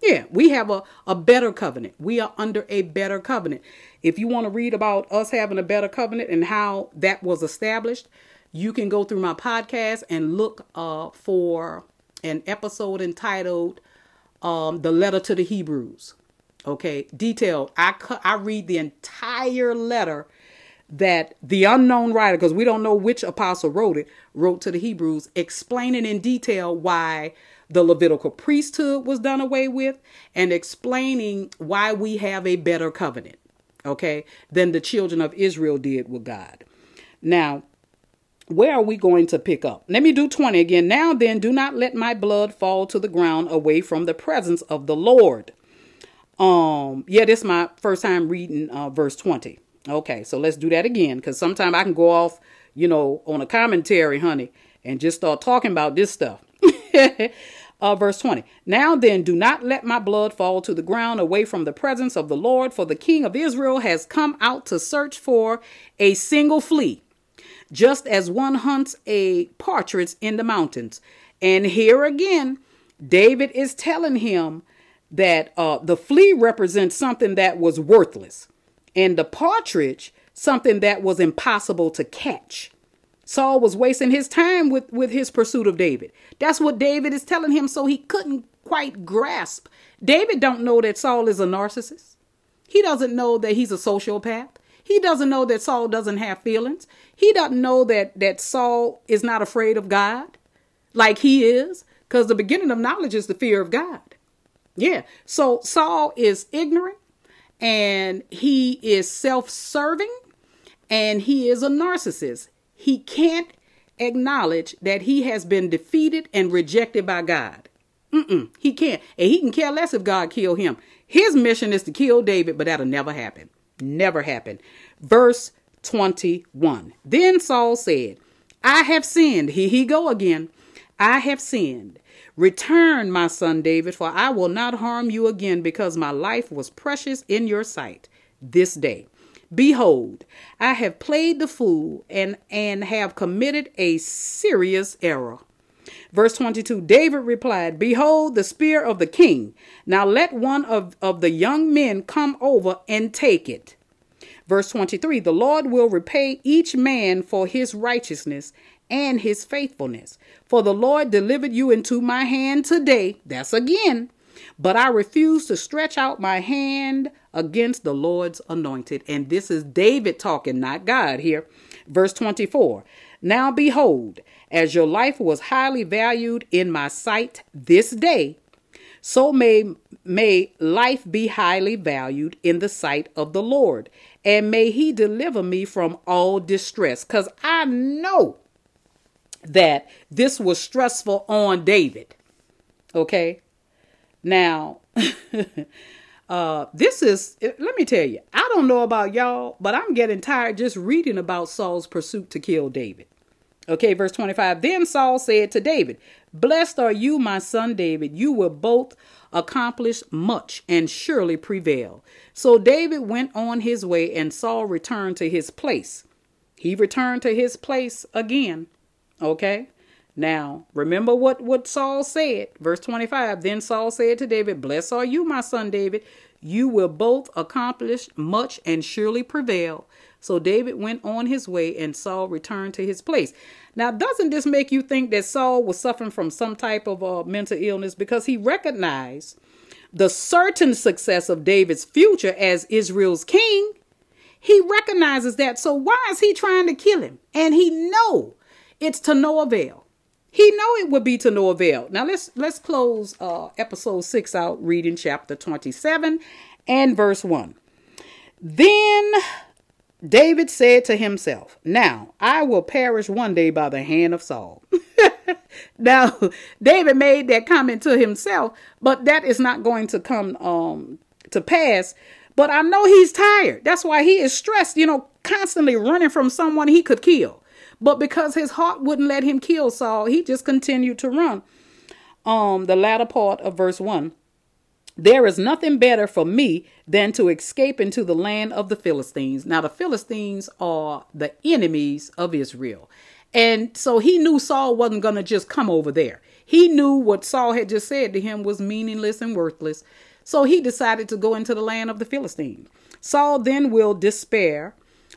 Yeah, we have a, a better covenant. We are under a better covenant. If you want to read about us having a better covenant and how that was established, you can go through my podcast and look uh, for an episode entitled um, "The Letter to the Hebrews." Okay, detailed. I cu- I read the entire letter that the unknown writer, because we don't know which apostle wrote it, wrote to the Hebrews, explaining in detail why the Levitical priesthood was done away with and explaining why we have a better covenant, okay, than the children of Israel did with God. Now, where are we going to pick up? Let me do 20 again. Now then, do not let my blood fall to the ground away from the presence of the Lord. Um, yeah, this is my first time reading uh, verse 20. Okay, so let's do that again because sometimes I can go off, you know, on a commentary, honey, and just start talking about this stuff. [laughs] uh, verse 20. Now then, do not let my blood fall to the ground away from the presence of the Lord, for the king of Israel has come out to search for a single flea just as one hunts a partridge in the mountains. And here again, David is telling him that uh, the flea represents something that was worthless, and the partridge, something that was impossible to catch. Saul was wasting his time with, with his pursuit of David. That's what David is telling him, so he couldn't quite grasp. David don't know that Saul is a narcissist. He doesn't know that he's a sociopath. He doesn't know that Saul doesn't have feelings. He doesn't know that that Saul is not afraid of God like he is because the beginning of knowledge is the fear of God. Yeah. So Saul is ignorant and he is self-serving and he is a narcissist. He can't acknowledge that he has been defeated and rejected by God. Mm-mm, he can't. And he can care less if God kill him. His mission is to kill David, but that'll never happen. Never happen. Verse 21. Then Saul said, I have sinned. Here he go again. I have sinned. Return, my son David, for I will not harm you again because my life was precious in your sight this day. Behold, I have played the fool and, and have committed a serious error. Verse 22 David replied, Behold, the spear of the king. Now let one of, of the young men come over and take it. Verse 23 The Lord will repay each man for his righteousness and his faithfulness. For the Lord delivered you into my hand today. That's again. But I refuse to stretch out my hand against the Lord's anointed. And this is David talking, not God here. Verse 24 Now behold, as your life was highly valued in my sight this day, so may, may life be highly valued in the sight of the Lord. And may he deliver me from all distress. Because I know that this was stressful on David. Okay. Now, [laughs] uh, this is, let me tell you, I don't know about y'all, but I'm getting tired just reading about Saul's pursuit to kill David. Okay, verse 25. Then Saul said to David, Blessed are you, my son David. You will both accomplish much and surely prevail. So David went on his way, and Saul returned to his place. He returned to his place again. Okay. Now, remember what, what Saul said. Verse 25 Then Saul said to David, Blessed are you, my son David. You will both accomplish much and surely prevail. So David went on his way, and Saul returned to his place. Now, doesn't this make you think that Saul was suffering from some type of uh, mental illness because he recognized the certain success of David's future as Israel's king? He recognizes that. So why is he trying to kill him? And he know it's to no avail. He know it would be to no avail. Now let's let's close uh, episode six out reading chapter twenty seven and verse one. Then David said to himself, Now I will perish one day by the hand of Saul. [laughs] now, David made that comment to himself, but that is not going to come um, to pass. But I know he's tired. That's why he is stressed, you know, constantly running from someone he could kill. But because his heart wouldn't let him kill Saul, he just continued to run. Um, the latter part of verse 1. There is nothing better for me than to escape into the land of the Philistines. Now, the Philistines are the enemies of Israel. And so he knew Saul wasn't going to just come over there. He knew what Saul had just said to him was meaningless and worthless. So he decided to go into the land of the Philistines. Saul then will despair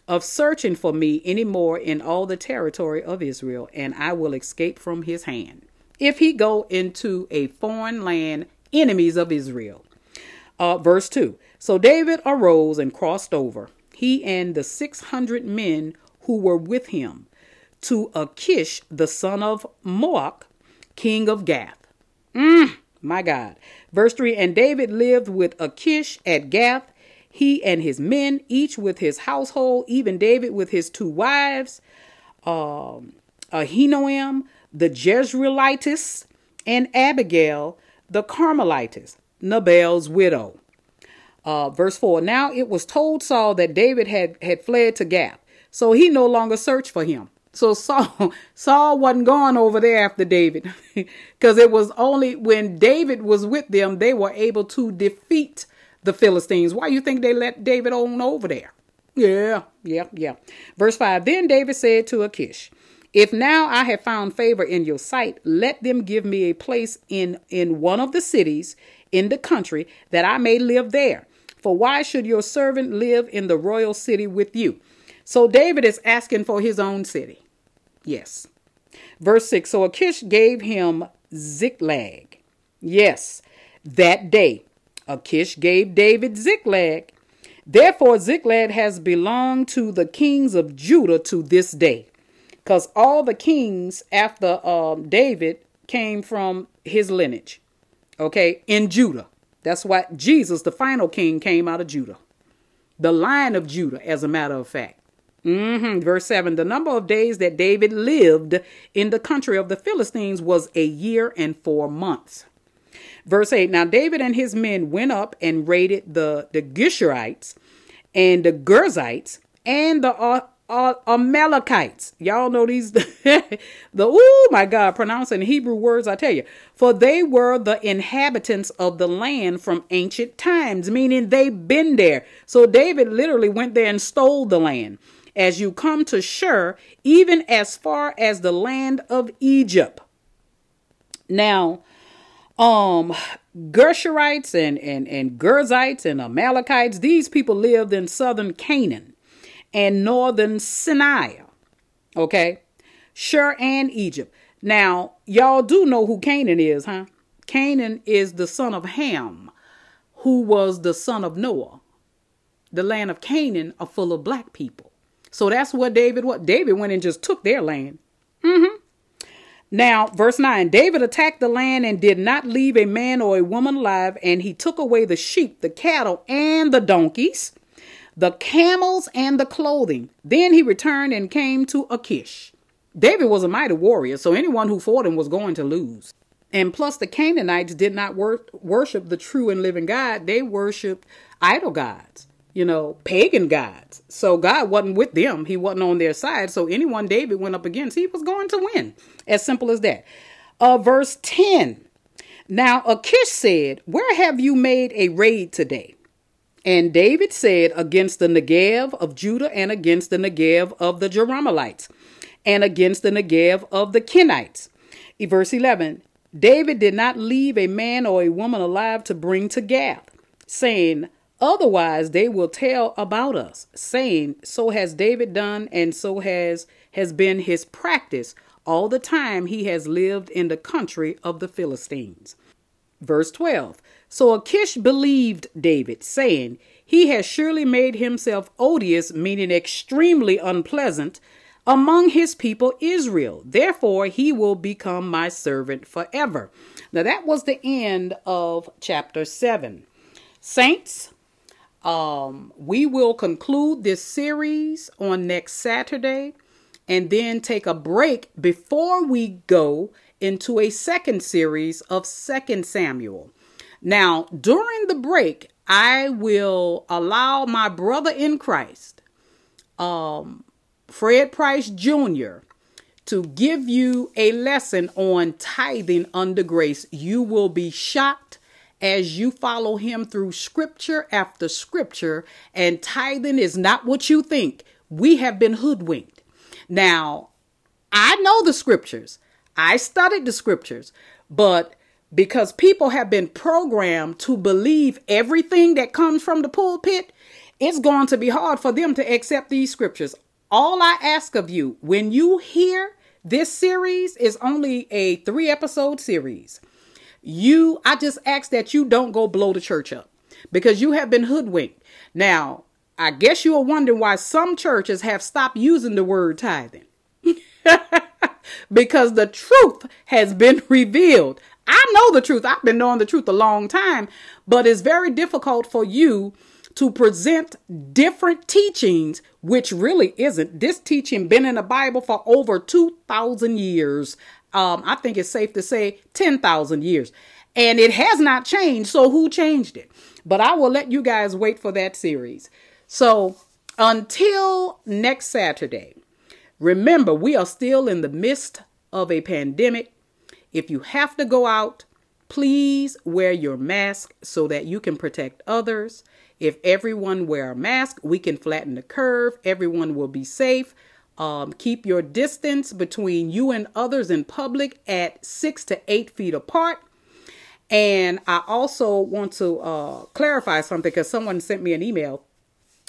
of searching for me any more in all the territory of Israel, and I will escape from his hand. If he go into a foreign land, enemies of Israel. Uh, verse 2 So David arose and crossed over, he and the 600 men who were with him, to Achish, the son of Maoch, king of Gath. Mm, my God. Verse 3 And David lived with Achish at Gath he and his men, each with his household, even David with his two wives, um, Ahinoam, the Jezreelitess, and Abigail, the Carmelitess, Nabal's widow. Uh, verse 4 Now it was told Saul that David had, had fled to Gath, so he no longer searched for him. So Saul, [laughs] Saul wasn't going over there after David [laughs] because it was only when David was with them they were able to defeat the Philistines. Why you think they let David on over there? Yeah, yeah, yeah. Verse 5 Then David said to Achish, If now I have found favor in your sight, let them give me a place in, in one of the cities in the country that I may live there. For why should your servant live in the royal city with you? So David is asking for his own city. Yes. Verse 6 So Achish gave him Ziklag. Yes, that day Achish gave David Ziklag. Therefore, Ziklag has belonged to the kings of Judah to this day. Because all the kings after um, David came from his lineage. Okay, in Judah. That's why Jesus, the final king, came out of Judah. The line of Judah, as a matter of fact. Mm-hmm. Verse 7 The number of days that David lived in the country of the Philistines was a year and four months. Verse 8 Now David and his men went up and raided the, the Geshurites and the Girzites and the uh, uh, Amalekites. Y'all know these, [laughs] the, oh my God, pronouncing Hebrew words, I tell you. For they were the inhabitants of the land from ancient times, meaning they've been there. So David literally went there and stole the land. As you come to Shur, even as far as the land of Egypt. Now, um, Geshurites and, and, and Girzites and Amalekites, these people lived in southern Canaan and northern Sinai. Okay? Shur and Egypt. Now, y'all do know who Canaan is, huh? Canaan is the son of Ham, who was the son of Noah. The land of Canaan are full of black people. So that's what David what David went and just took their land. Mm-hmm. Now, verse 9 David attacked the land and did not leave a man or a woman alive, and he took away the sheep, the cattle, and the donkeys, the camels, and the clothing. Then he returned and came to Achish. David was a mighty warrior, so anyone who fought him was going to lose. And plus, the Canaanites did not wor- worship the true and living God, they worshiped idol gods you know, pagan gods. So God wasn't with them. He wasn't on their side. So anyone David went up against, he was going to win. As simple as that. Uh, verse 10. Now Achish said, Where have you made a raid today? And David said, Against the Negev of Judah and against the Negev of the Jerahmeelites and against the Negev of the Kenites. Verse 11 David did not leave a man or a woman alive to bring to Gath, saying, Otherwise, they will tell about us, saying, So has David done, and so has has been his practice all the time he has lived in the country of the Philistines. Verse 12 So Achish believed David, saying, He has surely made himself odious, meaning extremely unpleasant, among his people Israel. Therefore, he will become my servant forever. Now, that was the end of chapter 7. Saints, um, we will conclude this series on next Saturday and then take a break before we go into a second series of Second Samuel. Now, during the break, I will allow my brother in Christ, um, Fred Price Jr., to give you a lesson on tithing under grace. You will be shocked as you follow him through scripture after scripture, and tithing is not what you think. We have been hoodwinked. Now, I know the scriptures, I studied the scriptures, but because people have been programmed to believe everything that comes from the pulpit, it's going to be hard for them to accept these scriptures. All I ask of you when you hear this series is only a three episode series. You, I just ask that you don't go blow the church up because you have been hoodwinked. Now, I guess you are wondering why some churches have stopped using the word tithing. [laughs] because the truth has been [laughs] revealed. I know the truth. I've been knowing the truth a long time, but it's very difficult for you to present different teachings, which really isn't. This teaching been in the Bible for over 2,000 years um, I think it's safe to say 10,000 years. And it has not changed. So who changed it? But I will let you guys wait for that series. So until next Saturday, remember, we are still in the midst of a pandemic. If you have to go out, please wear your mask so that you can protect others. If everyone wear a mask, we can flatten the curve. Everyone will be safe. Um, keep your distance between you and others in public at six to eight feet apart. And I also want to uh, clarify something because someone sent me an email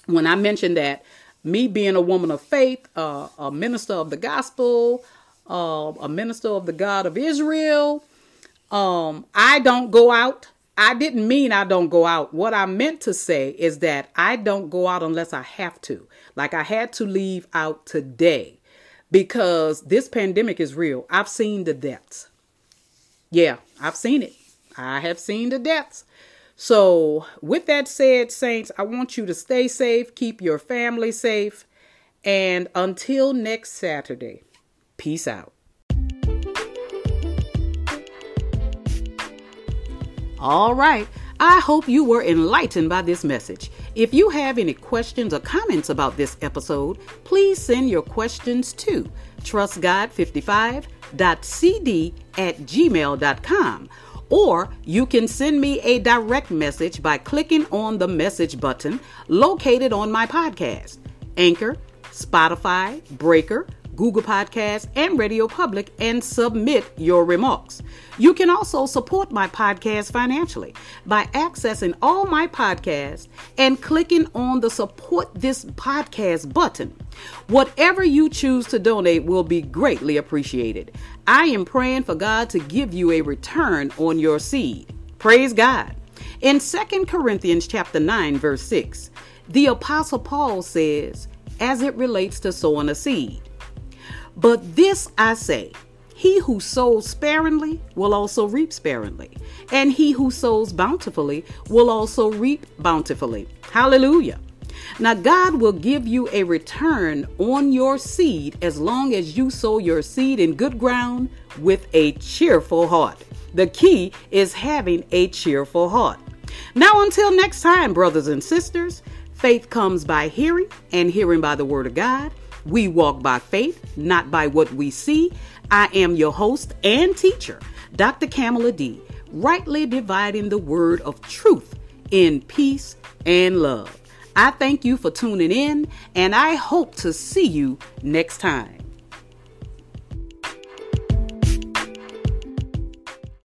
when I mentioned that me being a woman of faith, uh, a minister of the gospel, uh, a minister of the God of Israel, um, I don't go out I didn't mean I don't go out. What I meant to say is that I don't go out unless I have to. Like I had to leave out today because this pandemic is real. I've seen the deaths. Yeah, I've seen it. I have seen the deaths. So, with that said, Saints, I want you to stay safe, keep your family safe, and until next Saturday, peace out. All right. I hope you were enlightened by this message. If you have any questions or comments about this episode, please send your questions to trustgod55.cd at gmail.com. Or you can send me a direct message by clicking on the message button located on my podcast, Anchor, Spotify, Breaker, Google Podcasts, and Radio Public and submit your remarks. You can also support my podcast financially by accessing all my podcasts and clicking on the support this podcast button. Whatever you choose to donate will be greatly appreciated. I am praying for God to give you a return on your seed. Praise God. In 2 Corinthians chapter 9 verse 6, the apostle Paul says, as it relates to sowing a seed, but this I say he who sows sparingly will also reap sparingly, and he who sows bountifully will also reap bountifully. Hallelujah. Now, God will give you a return on your seed as long as you sow your seed in good ground with a cheerful heart. The key is having a cheerful heart. Now, until next time, brothers and sisters, faith comes by hearing, and hearing by the word of God. We walk by faith, not by what we see. I am your host and teacher, Dr. Kamala D, rightly dividing the word of truth in peace and love. I thank you for tuning in, and I hope to see you next time.